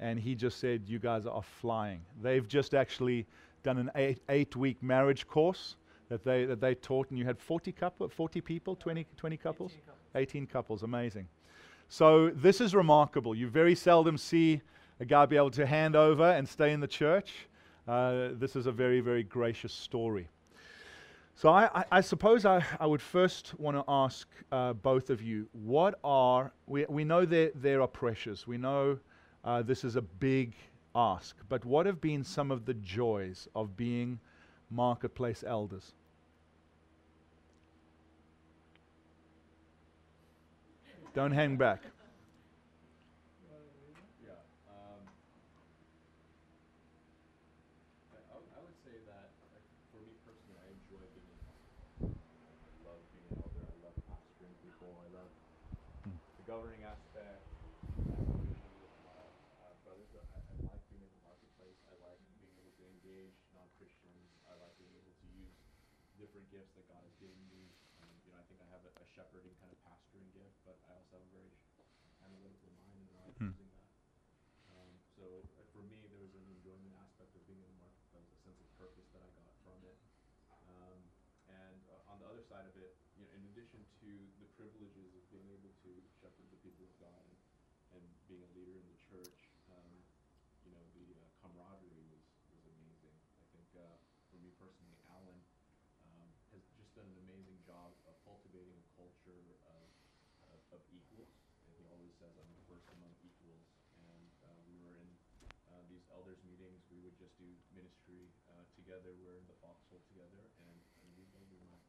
And he just said, you guys are flying. They've just actually done an eight, eight week marriage course that they, that they taught, and you had 40, couple, 40 people, 20, 20 couples? 18 couples. 18 couples, amazing. So this is remarkable. You very seldom see a guy be able to hand over and stay in the church. Uh, this is a very, very gracious story. So I, I, I suppose I, I would first want to ask uh, both of you, what are, we, we know there, there are pressures. We know uh, this is a big ask, but what have been some of the joys of being marketplace elders? Don't hang back. Yeah. Um, I, I would- I would say that, like, for me personally, I enjoy being in I love being an elder. I love pastoring people. I love the governing aspect. I love being with my uh, brothers. I, I like being in the marketplace. I like being able to engage non-Christians. I like being able to use different gifts that God has me. Um, you know, I think I have a, a shepherding kind of pastoring gift, but I also have a very analytical mind and I like Hmm. using that. Um, so uh, for me, there was an enjoyment aspect of being in the marketplace, a sense of purpose that I got from it. Um, and uh, on the other side of it, you know, in addition to the privileges of being able to shepherd the people of God and, and being a leader in the church, um, you know, the uh, camaraderie was, was amazing. I think uh, for me personally, job of cultivating a culture of, of, of equals. And he always says, I'm the first among equals. And uh, we were in uh, these elders meetings. We would just do ministry uh, together. We're in the foxhole together. And, and we were my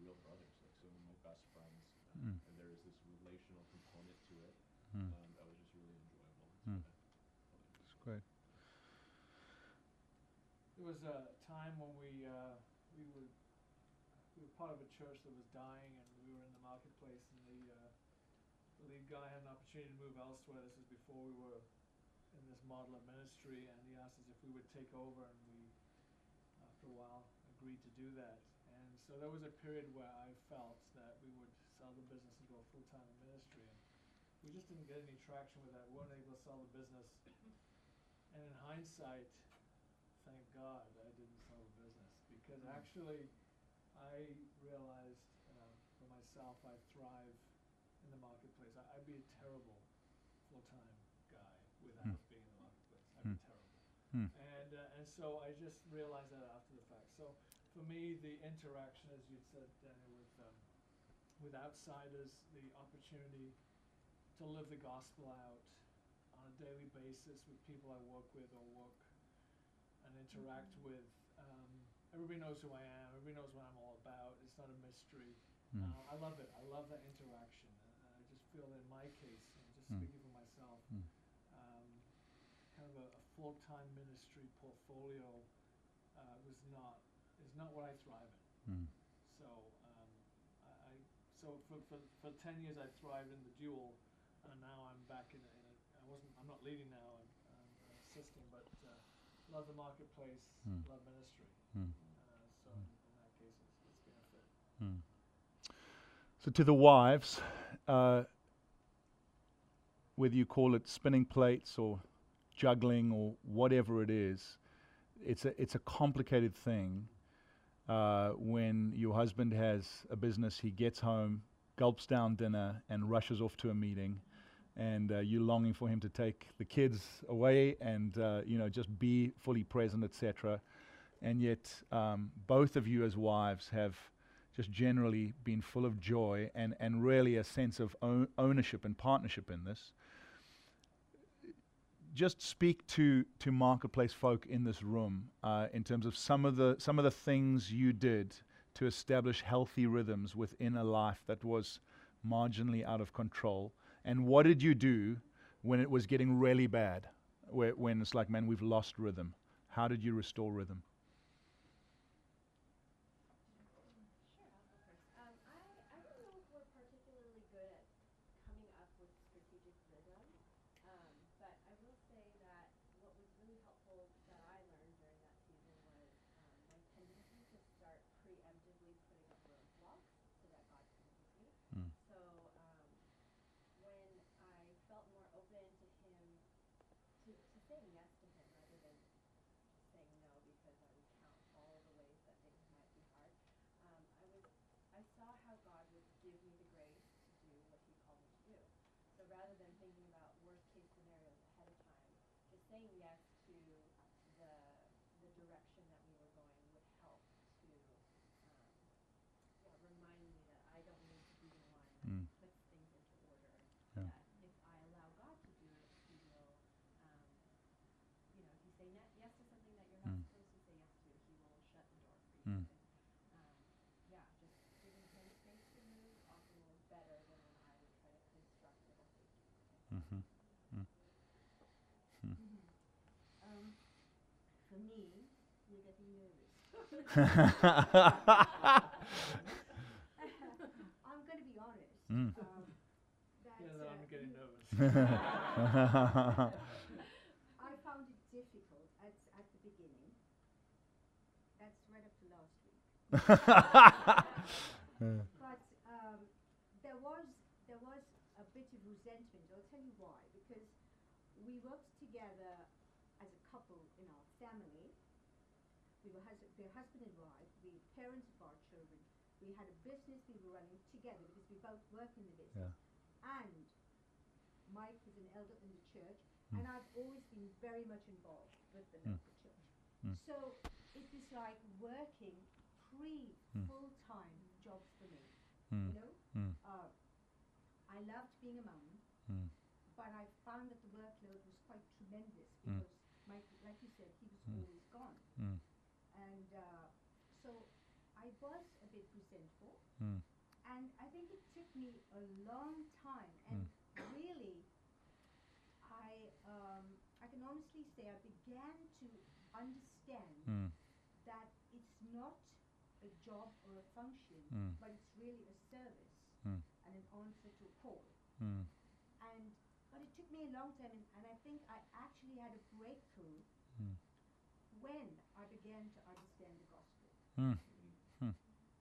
real brothers, like some of my best friends. Mm. And there is this relational component to it mm. um, that was just really enjoyable. It's mm. really great. There was a time when we part of a church that was dying, and we were in the marketplace, and the uh, the lead guy had an opportunity to move elsewhere. This is before we were in this model of ministry, and he asked us if we would take over, and we, after a while, agreed to do that. And so there was a period where I felt that we would sell the business and go full time in ministry, and we just didn't get any traction with that. We weren't able to sell the business. And in hindsight, thank God I didn't sell the business because actually I realized um, for myself I thrive in the marketplace. I, I'd be a terrible full-time guy without Hmm. being in the marketplace. I'd be Hmm. terrible. Hmm. And uh, and so I just realized that after the fact. So for me, the interaction, as you said, Daniel, with um, with outsiders, the opportunity to live the gospel out on a daily basis with people I work with or work and interact with. Everybody knows who I am. Everybody knows what I'm all about. It's not a mystery. Mm. Uh, I love it. I love that interaction. And I just feel in my case, and just Mm. speaking for myself, Mm. um, kind of a, a full-time ministry portfolio uh, was not is not what I thrive in. Mm. So um, I, I so for, for for ten years I thrived in the dual, and now I'm back in a, in a I wasn't I'm not leading now. I'm, I'm assisting, but uh, love the marketplace, Mm. love ministry. So in, in that case, it's, it's been a fit. Mm. So, to the wives, uh, whether you call it spinning plates or juggling or whatever it is, it's a it's a complicated thing. Uh, when your husband has a business, he gets home, gulps down dinner, and rushes off to a meeting, and uh, you're longing for him to take the kids away and uh, you know just be fully present, etc. And yet, um, both of you as wives have just generally been full of joy and, and really a sense of own ownership and partnership in this. Just speak to, to marketplace folk in this room uh, in terms of some of the some of the things you did to establish healthy rhythms within a life that was marginally out of control, and what did you do when it was getting really bad, where, when it's like, man, we've lost rhythm? How did you restore rhythm? Sure, I'll go first. Um, I, I don't know if we're particularly good at coming up with strategic rhythm, um, but I will say that what was really helpful that I learned during that season was um, my tendency to start preemptively putting up roadblocks so that God could use me. Mm. So um, when I felt more open to Him, to, to saying yes to Him rather than saying no because I would count all the ways that things might be hard um, I was I saw how God would give me the grace to do what He called me to do. So rather than thinking about worst case scenarios ahead of time, saying yes to the the direction that we were going would help to um, yeah, remind me that I don't need to be the one Mm. that puts things into order. Yeah. That if I allow God to do it, He will. Um, you know, if you say ne- yes to something that you're not Mm. supposed to say yes to, He will shut the door for you. Mm. And, um, yeah, just giving him space to move often was better than when I would try to construct the whole thing. Mm-hmm. Um, for me, you're getting nervous. I'm going to be honest. Mm. Um, that, Yeah, no, uh, I'm getting nervous. I found it difficult at, at the beginning. That's right up to last week. But um, there was there was a bit of resentment. I'll tell you why. Because we worked together as a couple in our family. We were, hus- we were husband and wife. We were parents of our children. We had a business we were running together work in the business. And Mike is an elder in the church, and I've always been very much involved with the Mm. local church. Mm. So it was like working three Mm. full-time jobs for me. Mm. You know, Mm. uh, I loved being a mum, Mm. but I found that the workload was quite tremendous Mm. because my like like you said, he was Mm. always gone, Mm. and uh, so I was a bit resentful. Mm. And I think it took me a long time, and really, I um, I can honestly say I began to understand Mm. that it's not a job or a function, Mm. but it's really a service Mm. and an answer to a call. Mm. And but it took me a long time, and, and I think I actually had a breakthrough Mm. when I began to understand the gospel. Mm.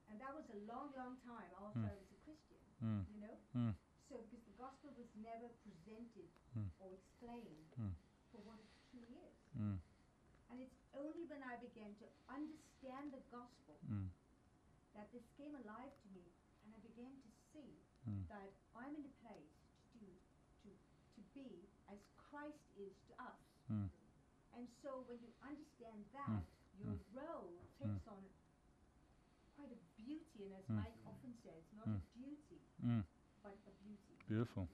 And that was a long, long time after Mm. I was a Christian, Mm. you know? Mm. So, because the gospel was never presented Mm. or explained Mm. for what it truly is. Mm. And it's only when I began to understand the gospel Mm. that this came alive to me, and I began to see that I'm in a place to do, to, to be as Christ is to us. Mm. And so when you understand that, your role takes on quite a beauty, and as. Mike often says, not a Mm. but a beauty. Beautiful.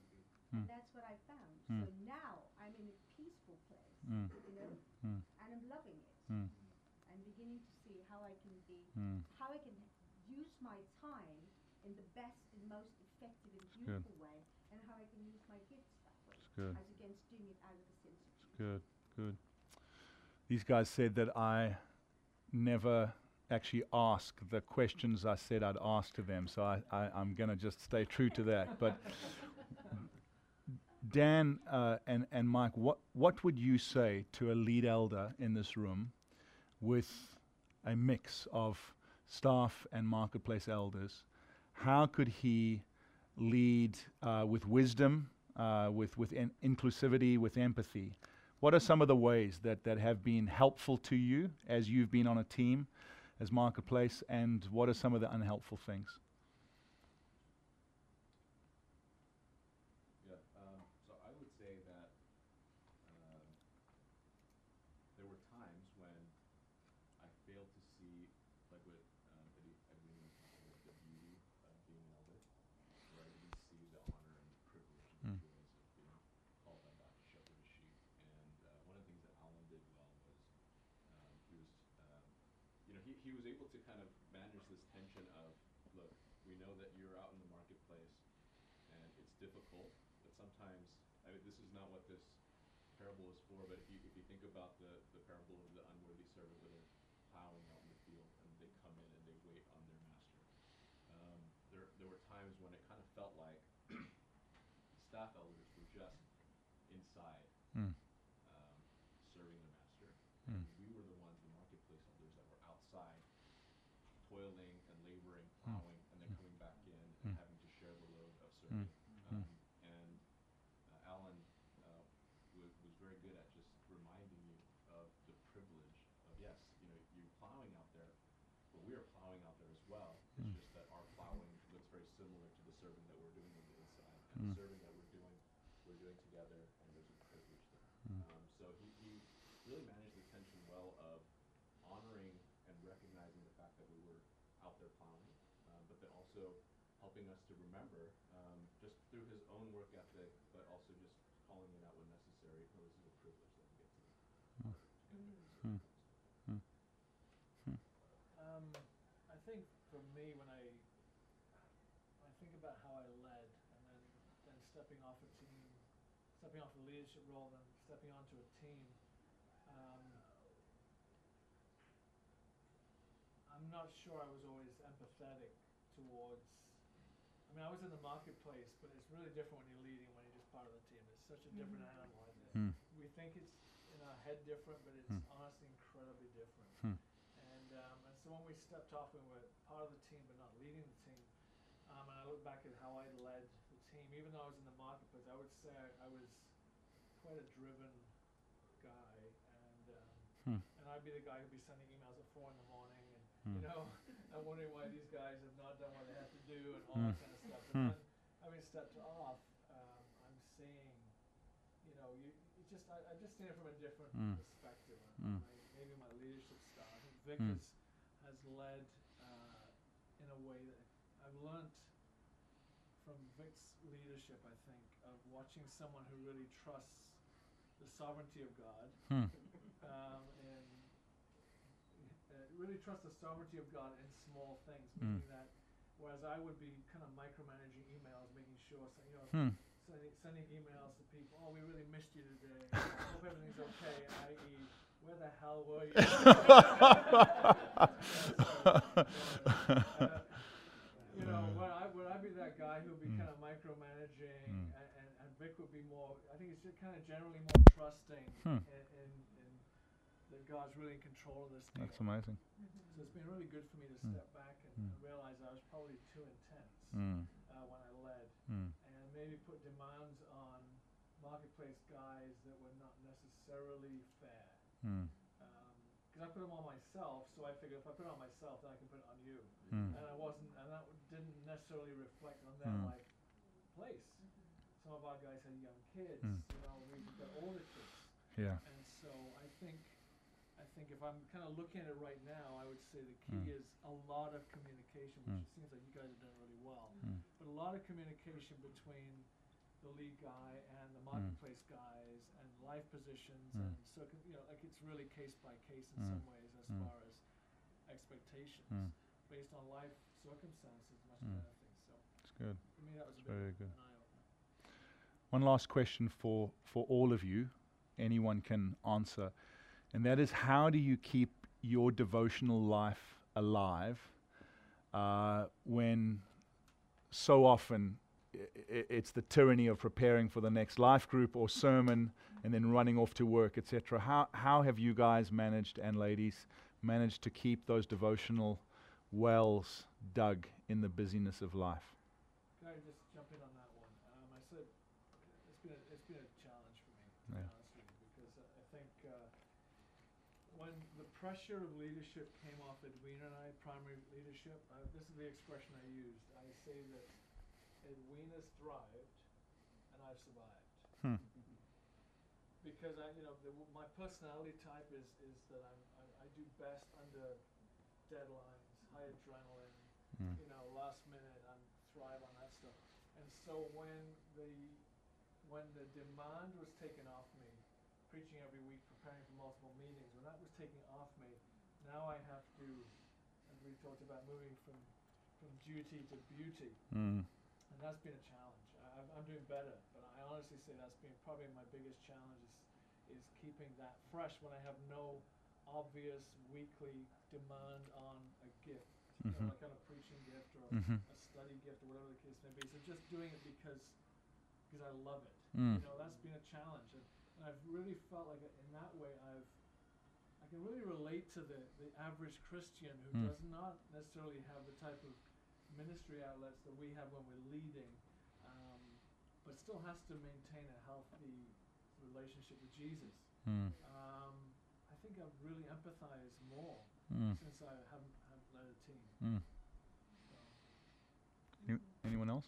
And Mm. that's what I found. Mm. So now I'm in a peaceful place, Mm. you know, Mm. and I'm loving it. Mm. and beginning to see how I can be, Mm. how I can use my time in the best and most effective and good. beautiful way, and how I can use my gifts that way, good. as against doing it out of a sense. Good, good. These guys said that I never actually ask the questions I said I'd ask to them, so I, I'm going to just stay true to that. But Dan uh, and, and Mike, what, what would you say to a lead elder in this room with a mix of staff and marketplace elders? How could he lead uh, with wisdom, uh, with, with in- inclusivity, with empathy? What are some of the ways that, that have been helpful to you as you've been on a team as marketplace, and what are some of the unhelpful things? Yeah, um, so I would say that um, there were times when I failed to see, like what um, Eddie, Edwin was talking about, the beauty of being an elder, where I didn't see the honor and the privilege and the Mm. joys of being called on God to shepherd a sheep. And uh, one of the things that Alan did well was um, he was, um, you know, he, he was able to kind of manage this tension of, look, we know that you're out in the marketplace and it's difficult, but sometimes, I mean, this is not what this parable is for, but if you, if you think about the, the parable of the unworthy servant where they're plowing out in the field and they come in and they wait on their master. Um, there, there were times when it kind of felt like staff elders were just inside Mm. um, serving the master. Mm. And we were the ones, the marketplace elders, that were outside, toiling and laboring, Mm. plowing, and then Mm. coming back in and Mm. having to share the load of Mm. serving. Mm. Um, and uh, Alan uh, was, was very good at just reminding you of the privilege of yes, you know, you're plowing out there, but we are plowing out there as well. It's Mm. just that our plowing looks very similar to the serving that we're doing on the inside, and Mm. the serving that we're doing, we're doing together, and there's a privilege there. Mm. Um, so he, he really managed the tension well of honoring and recognizing the fact that we were out there plowing, um, but then also helping us to remember, um, just through his own work ethic, but also just calling it out when necessary. No, this is a privilege that we get to. Mm. to get there. Mm. Mm. Um, I think for me, when I when I think about how I led, and then then stepping off a team, stepping off a leadership role, then stepping onto a team, um, I'm not sure I was always empathetic towards. I mean, I was in the marketplace, but it's really different when you're leading when you're just part of the team. It's such a different Mhm. animal. Mm. we think it's in our head different, but it's Hmm. honestly incredibly different. Hmm. And um, and so when we stepped off and we're part of the team but not leading the team, um, and I look back at how I led the team, even though I was in the marketplace, I would say I, I was quite a driven guy, and um, Hmm. and I'd be the guy who'd be sending emails at four in the morning, and Hmm. you know, I'm wondering why these guys have not done what they have to do, and all Hmm. that kind of stuff. But Hmm. then having stepped off, um, I'm seeing, you know, you, you just I, I just seen it from a different Mm. perspective. Mm. my, maybe my leadership style. I think Vic Mm. has, has led uh, in a way that I've learned from Vic's leadership. I think of watching someone who really trusts the sovereignty of God, Hmm. um, and really trust the sovereignty of God in small things, Mm. that whereas I would be kind of micromanaging emails, making sure, so, you know, Hmm. sending, sending emails to people. Oh, we really missed you today. Hope everything's okay. I.e., where the hell were you? Uh, you know, would I would I be that guy who'd be Mm. kind of micromanaging, Mm. and, and, and Vic would be more. I think it's just kind of generally more trusting Hmm. in that God's really in control of this deal. That's amazing. So it's been really good for me to Mm. step back and, Mm. and realize I was probably too intense Mm. uh, when I led Mm. and maybe put demands on marketplace guys that were not necessarily fair. Mm. Because I put them on myself, so I figured if I put it on myself, then I can put it on you. Mm. And I wasn't, and that didn't necessarily reflect on their Mm. like place. Some of our guys had young kids, Mm. you know, we've got older kids, Yeah. and so I think, I think if I'm kind of looking at it right now, I would say the key Mm. is a lot of communication, which Mm. it seems like you guys have done really well Mm. but a lot of communication between the lead guy and the marketplace guys and life positions Mm. and so you know like it's really case by case in Mm. some ways as far as expectations based on life circumstances much Mm. as anything so It's good. for me that was a bit very good. an eye One last question for, for all of you. Anyone can answer. And that is how do you keep your devotional life alive uh, when so often it's the tyranny of preparing for the next life group or sermon and then running off to work, etc. How, how have you guys managed, and ladies, managed to keep those devotional wells dug in the busyness of life? can I just jump in on that one um, I said it's been a, it's been a challenge for me to Yeah. be honest with you because I I think uh, when the pressure of leadership came off Edwina and I, primary leadership, uh, this is the expression I used. I say that Edwina's thrived and I've survived. Hmm. Because I, you know, the, my personality type is, is that I'm, I, I do best under deadlines, high adrenaline, Mm. you know, last minute, I'm thrive on that stuff. And so when the when the demand was taken off me, preaching every week, preparing for multiple meetings, when that was taken off me, now I have to, as we talked about, moving from from duty to beauty, Mm. and that's been a challenge. I, I'm, I'm doing better, but I honestly say that's been probably my biggest challenge is, is keeping that fresh when I have no obvious weekly demand on a gift, you Mhm. know, like on a preaching gift or Mhm. a study gift or whatever the case may be. So just doing it because because I love it. Mm. You know, that's been a challenge, and, and I've really felt like in that way I've I can really relate to the the average Christian who Mm. does not necessarily have the type of ministry outlets that we have when we're leading, um, but still has to maintain a healthy relationship with Jesus. Mm. Um, I think I've really empathized more Mm. since I haven't, haven't led a team. Mm. So. Any, anyone else?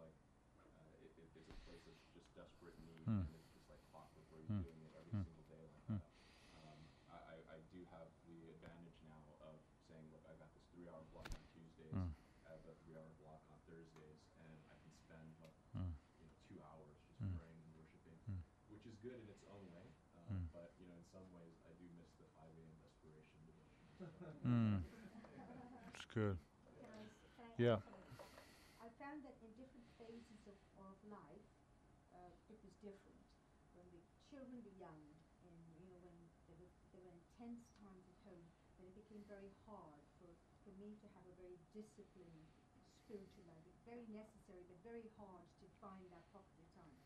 like uh, it, it, it's a place of just desperate need, Mm. and it's just like clockwork where Mm. you're doing it every Mm. single day like Mm. that. Um, I, I, I do have the advantage now of saying, look, I got this three-hour block on Tuesdays, Mm. I have a three-hour block on Thursdays, and I can spend like Mm. you know two hours just Mm. praying and worshiping, Mm. which is good in its own way. Um, Mm. But you know, in some ways, I do miss the 5 a.m. desperation devotion. Mm. It's good. Can I s- can I Yeah. add something? I found that in different phases of, of life, uh, it was different. When the children were young, and you know, when there were, there were intense times at home, then it became very hard for, for me to have a very disciplined spiritual life. It's very necessary, but very hard to find that pocket of time.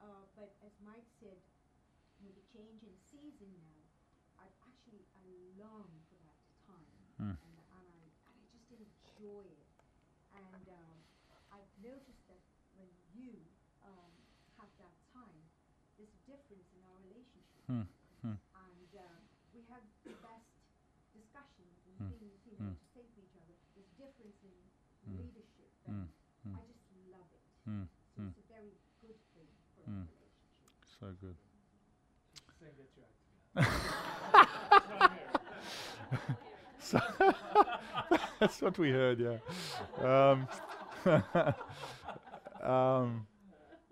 Uh, but as Mike said, with the change in season now, I've actually I long for that time, Mm. and, and I and I just enjoy it. And um, I've noticed that when you um, have that time, there's a difference in our relationship, Mm. Mm. and uh, we have the best discussions and Mm. things you know Mm. to say to each other. There's a difference in Mm. leadership, Mm. and Mm. I just love it. Mm. So Mm. it's a very good thing for Mm. our relationship. So good. So that's what we heard, yeah. Um, um,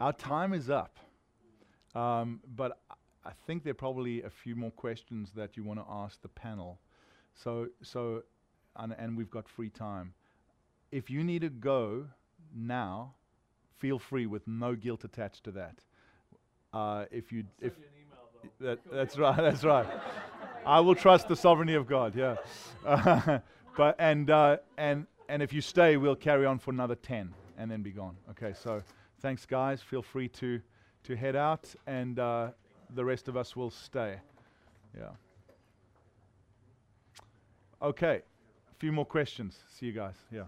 our time is up. Um, but I- I think there are probably a few more questions that you want to ask the panel. So, so and, and we've got free time. If you need to go now, feel free with no guilt attached to that. Uh, if you, I'll if send you an email that, that's right. That's right. I will trust the sovereignty of God. Yeah. Uh, but and uh, and and if you stay, we'll carry on for another ten and then be gone. Okay. So thanks, guys. Feel free to to head out, and uh, the rest of us will stay. Yeah. Okay. A few more questions. See you guys. Yeah.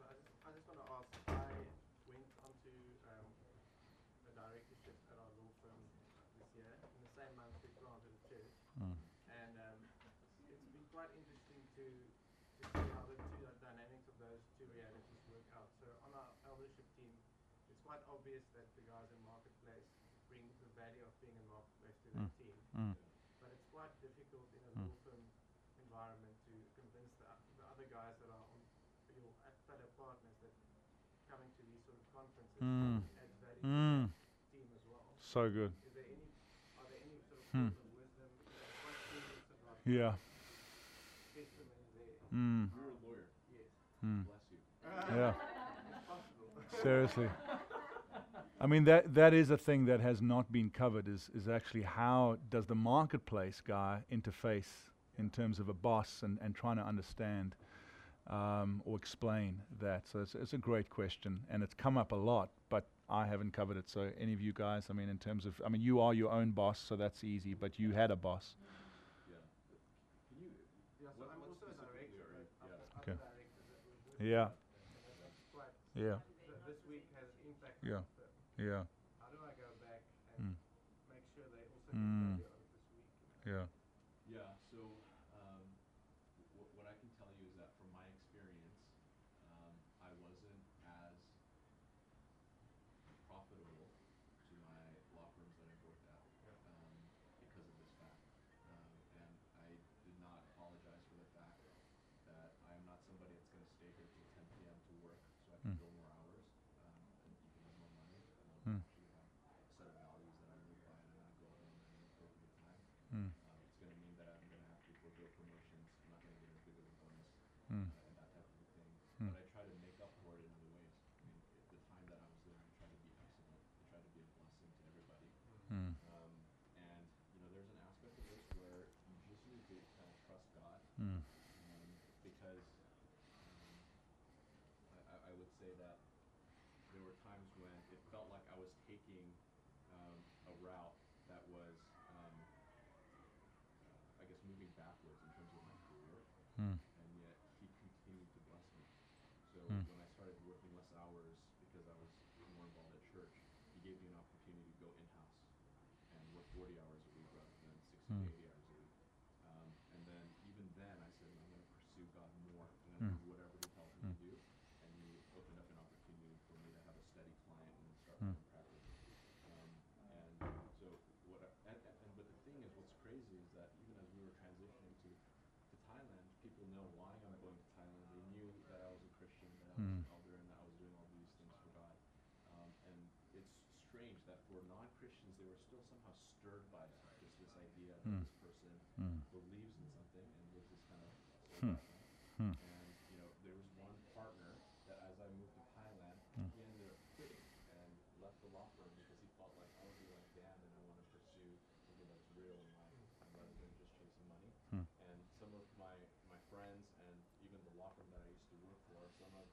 So I just, I just want to ask, I went onto um, a directorship at our law firm this year. In the same month, we planted a church. Mm. And um, it's been quite interesting to, to see how the two the dynamics of those two realities work out. So on our eldership team, it's quite obvious that the guys in marketplace bring the value of being in marketplace to their Mm. team. Mm. But it's quite difficult in a law firm environment to convince the, the other guys that are on your fellow partners that coming to these sort of conferences Mm. adds value Mm. to the team as well. So good. Is there any, are there any sort of Hmm. words of wisdom? You know, quite curious about Yeah. testimony there. Mm. You're a lawyer. Yes. Mm. Bless you. Yeah. Seriously. I mean that that is a thing that has not been covered is is actually how does the marketplace guy interface in terms of a boss and, and trying to understand um, or explain that. So it's, it's a great question and it's come up a lot, but I haven't covered it. So any of you guys, I mean, in terms of, I mean, you are your own boss, so that's easy. But you had a boss. Yeah. Can you? Yeah, so I'm also a director, are but you- I've yeah. Okay. other directors that work with me. Yeah. And that's quite, Yeah. th- this week has impacted Yeah. the firm. Yeah. How do I go back Mm. make sure they also Mm. get this week? you know? Yeah. Yeah. So, um, w- what I can tell you is that from my experience, um, I wasn't as profitable to my law firms that I've worked at um, because of this fact. Um, and I did not apologize for the fact that I am not somebody that's going to stay here till 10 p.m. to work so I can Mm. bill more hours um, and you can have more money. Mm. Um, actually have a set of values that I live by and I go home at an appropriate time. Mm. Um, it's going to mean that I'm going to have to forego promotions. I'm not going to get as big of a bonus Mm. uh, and that type of a thing. Mm. But I try to make up for it in other ways. I mean, i- the time that I was there, I tried to be excellent. I tried to be a blessing to everybody. Mm. Um, and you know, there's an aspect of this where you just need to kind of trust God, Mm. um, because um, I, I, I would say that there were times when it felt like I was taking um, a route that was, um, uh, I guess, moving backwards in terms of my career Mm. and yet he continued to bless me. So Hmm. when I started working less hours because I was more involved at church, he gave me an opportunity to go in house and work 40 hours a week rather than 60 Hmm. to 80 hours a week. Um, and then even then, I people know why I'm going to Thailand. They knew that I was a Christian, that I was Mm. an elder, and that I was doing all these things for God. Um, and it's strange that for non-Christians, they were still somehow stirred by that, just this idea that Mm. this person Mm. believes in something and lives this kind of Hmm. soul background. Hmm. And you know, there was one partner that as I moved to Thailand, Hmm. he ended up quitting and left the law firm because he felt like I would be like Dan and I want to pursue something that's real in life and rather than just chasing money. Hmm. And some of my my friends and even the law firm that I used to work for, are some of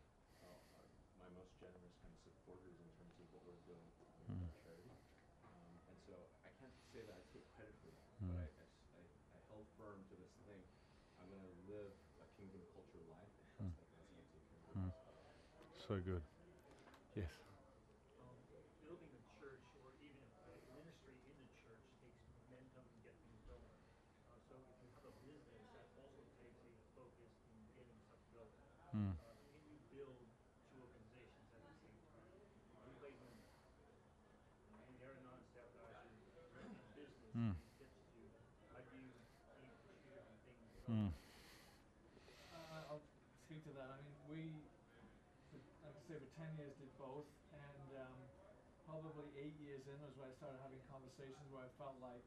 uh, are my most generous kind of supporters in terms of what we're doing with Hmm. our charity. Um, and so I can't say that I take credit for that, Hmm. but I, I s- I- I held firm to this thing. I'm going to live a kingdom culture life and trust Hmm. that God's going to take care of Hmm. it. So good. Yes. um, building a church or even a ministry in the church takes momentum to get things going. Uh, so if you have a business, that also takes a focus in getting stuff going. Mm. Uh, can you build two organizations at the same time? You play them, and they're a non-staff guys who are in business, Mm. and gets to, how do you keep two different things Mm. going? Uh, I'll speak to that. I mean, we, for, like say, for ten years did both, and um, probably eight years in was when I started having conversations where I felt like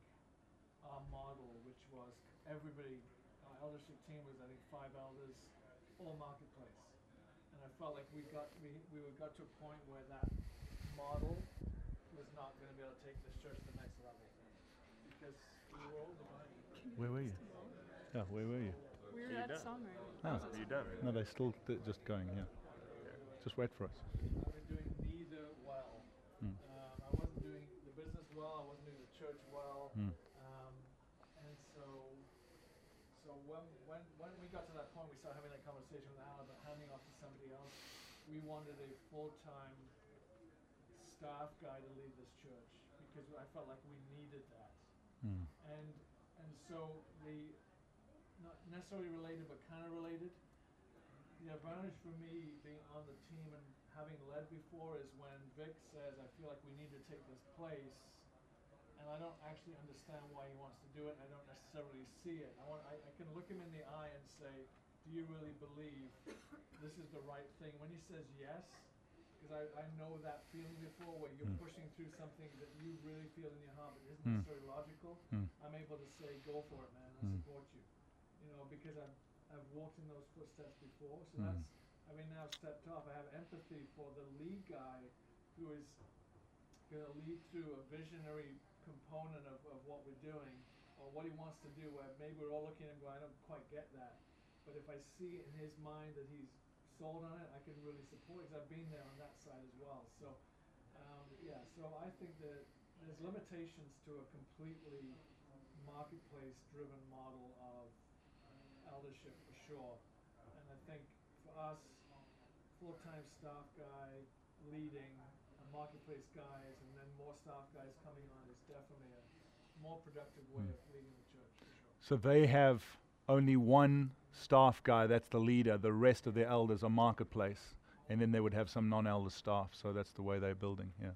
our model, which was everybody, our eldership team was I think five elders, all marketplace, and I felt like we got we we got to a point where that model was not going to be able to take this church to the next level because we were all divided. Where were you? Yeah, where were you? We were at done? Songwriting. Oh. Are you done? No, they're still th- just going. Yeah. Just wait for us. I was doing neither well. Mm. Um, I wasn't doing the business well. I wasn't doing the church well. Mm. Um, and so, so when when when we got to that point, we started having that conversation with Alan about handing off to somebody else. We wanted a full time staff guy to lead this church because I felt like we needed that. Mm. And and so the not necessarily related but kind of related. The advantage for me being on the team and having led before is when Vic says, "I feel like we need to take this place," and I don't actually understand why he wants to do it. and I don't necessarily see it. I want I, I can look him in the eye and say, "Do you really believe this is the right thing?" When he says yes, because I, I know that feeling before where you're Mm. pushing through something that you really feel in your heart but isn't Mm. necessarily logical. Mm. I'm able to say, "Go for it, man! I Mm. support you." You know, because I've I've walked in those footsteps before, so Mm. that's having now stepped off. I have empathy for the lead guy who is going to lead through a visionary component of, of what we're doing or what he wants to do. Where maybe we're all looking at him going, "I don't quite get that," but if I see in his mind that he's sold on it, I can really support. Because I've been there on that side as well. So, um, yeah. So I think that there's limitations to a completely marketplace-driven model of eldership for sure. And I think for us, full-time staff guy leading, a marketplace guys, and then more staff guys coming on is definitely a more productive way Mm. of leading the church for sure. So they have only one staff guy, that's the leader. The rest of their elders are marketplace. And then they would have some non elder staff. So that's the way they're building, yeah.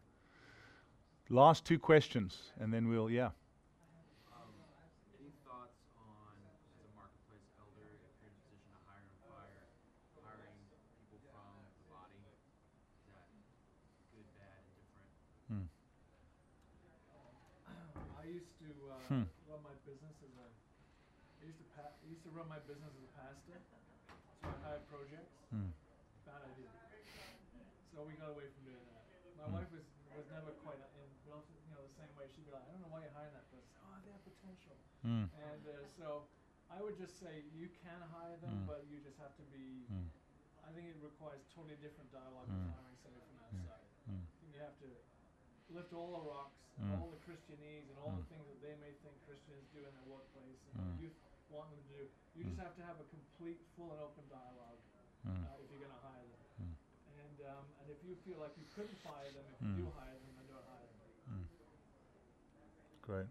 Last two questions, and then we'll, yeah. Um, any thoughts on, as a marketplace elder, if you're in a position to hire and fire, hiring people from the body? Is that good, bad, indifferent? Hmm. I used to uh, Hmm. run my business as a. I used to pa- I used to run my business as a pastor, so I hired projects. Hmm. Bad idea. So we got away from doing that. My Hmm. wife was was never quite in you know the same way. She'd be like, I don't know why you're hiring that person. Oh, they have potential. Hmm. And uh, so I would just say you can hire them, but you just have to be. Hmm. I think it requires totally different dialogue with hiring somebody from outside. Hmm. You have to lift all the rocks, all the Christianese, and all the things that they may think Christians do in their workplace and what youth want them to do. You just have to have a complete, full, and open dialogue Hmm. uh, if you're going to hire them. Hmm. And um, and if you feel like you couldn't fire them, if Mm. you do hire them, then don't hire them. Hmm. Great.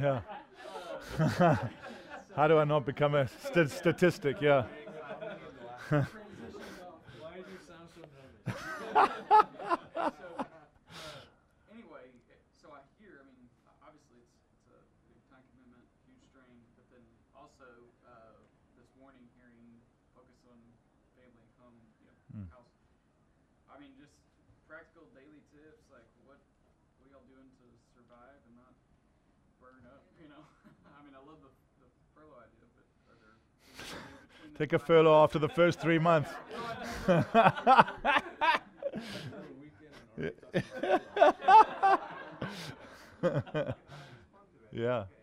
Yeah. How do I not become a st statistic? Yeah. Take a furlough after the first three months. yeah.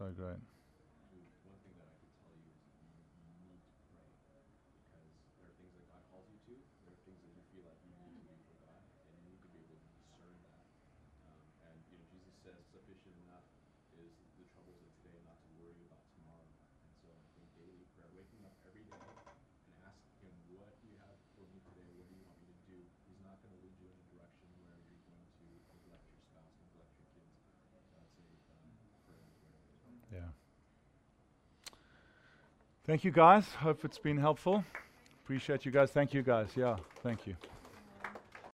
so great. Thank you guys. Hope it's been helpful. Appreciate you guys. Thank you guys. Yeah, thank you.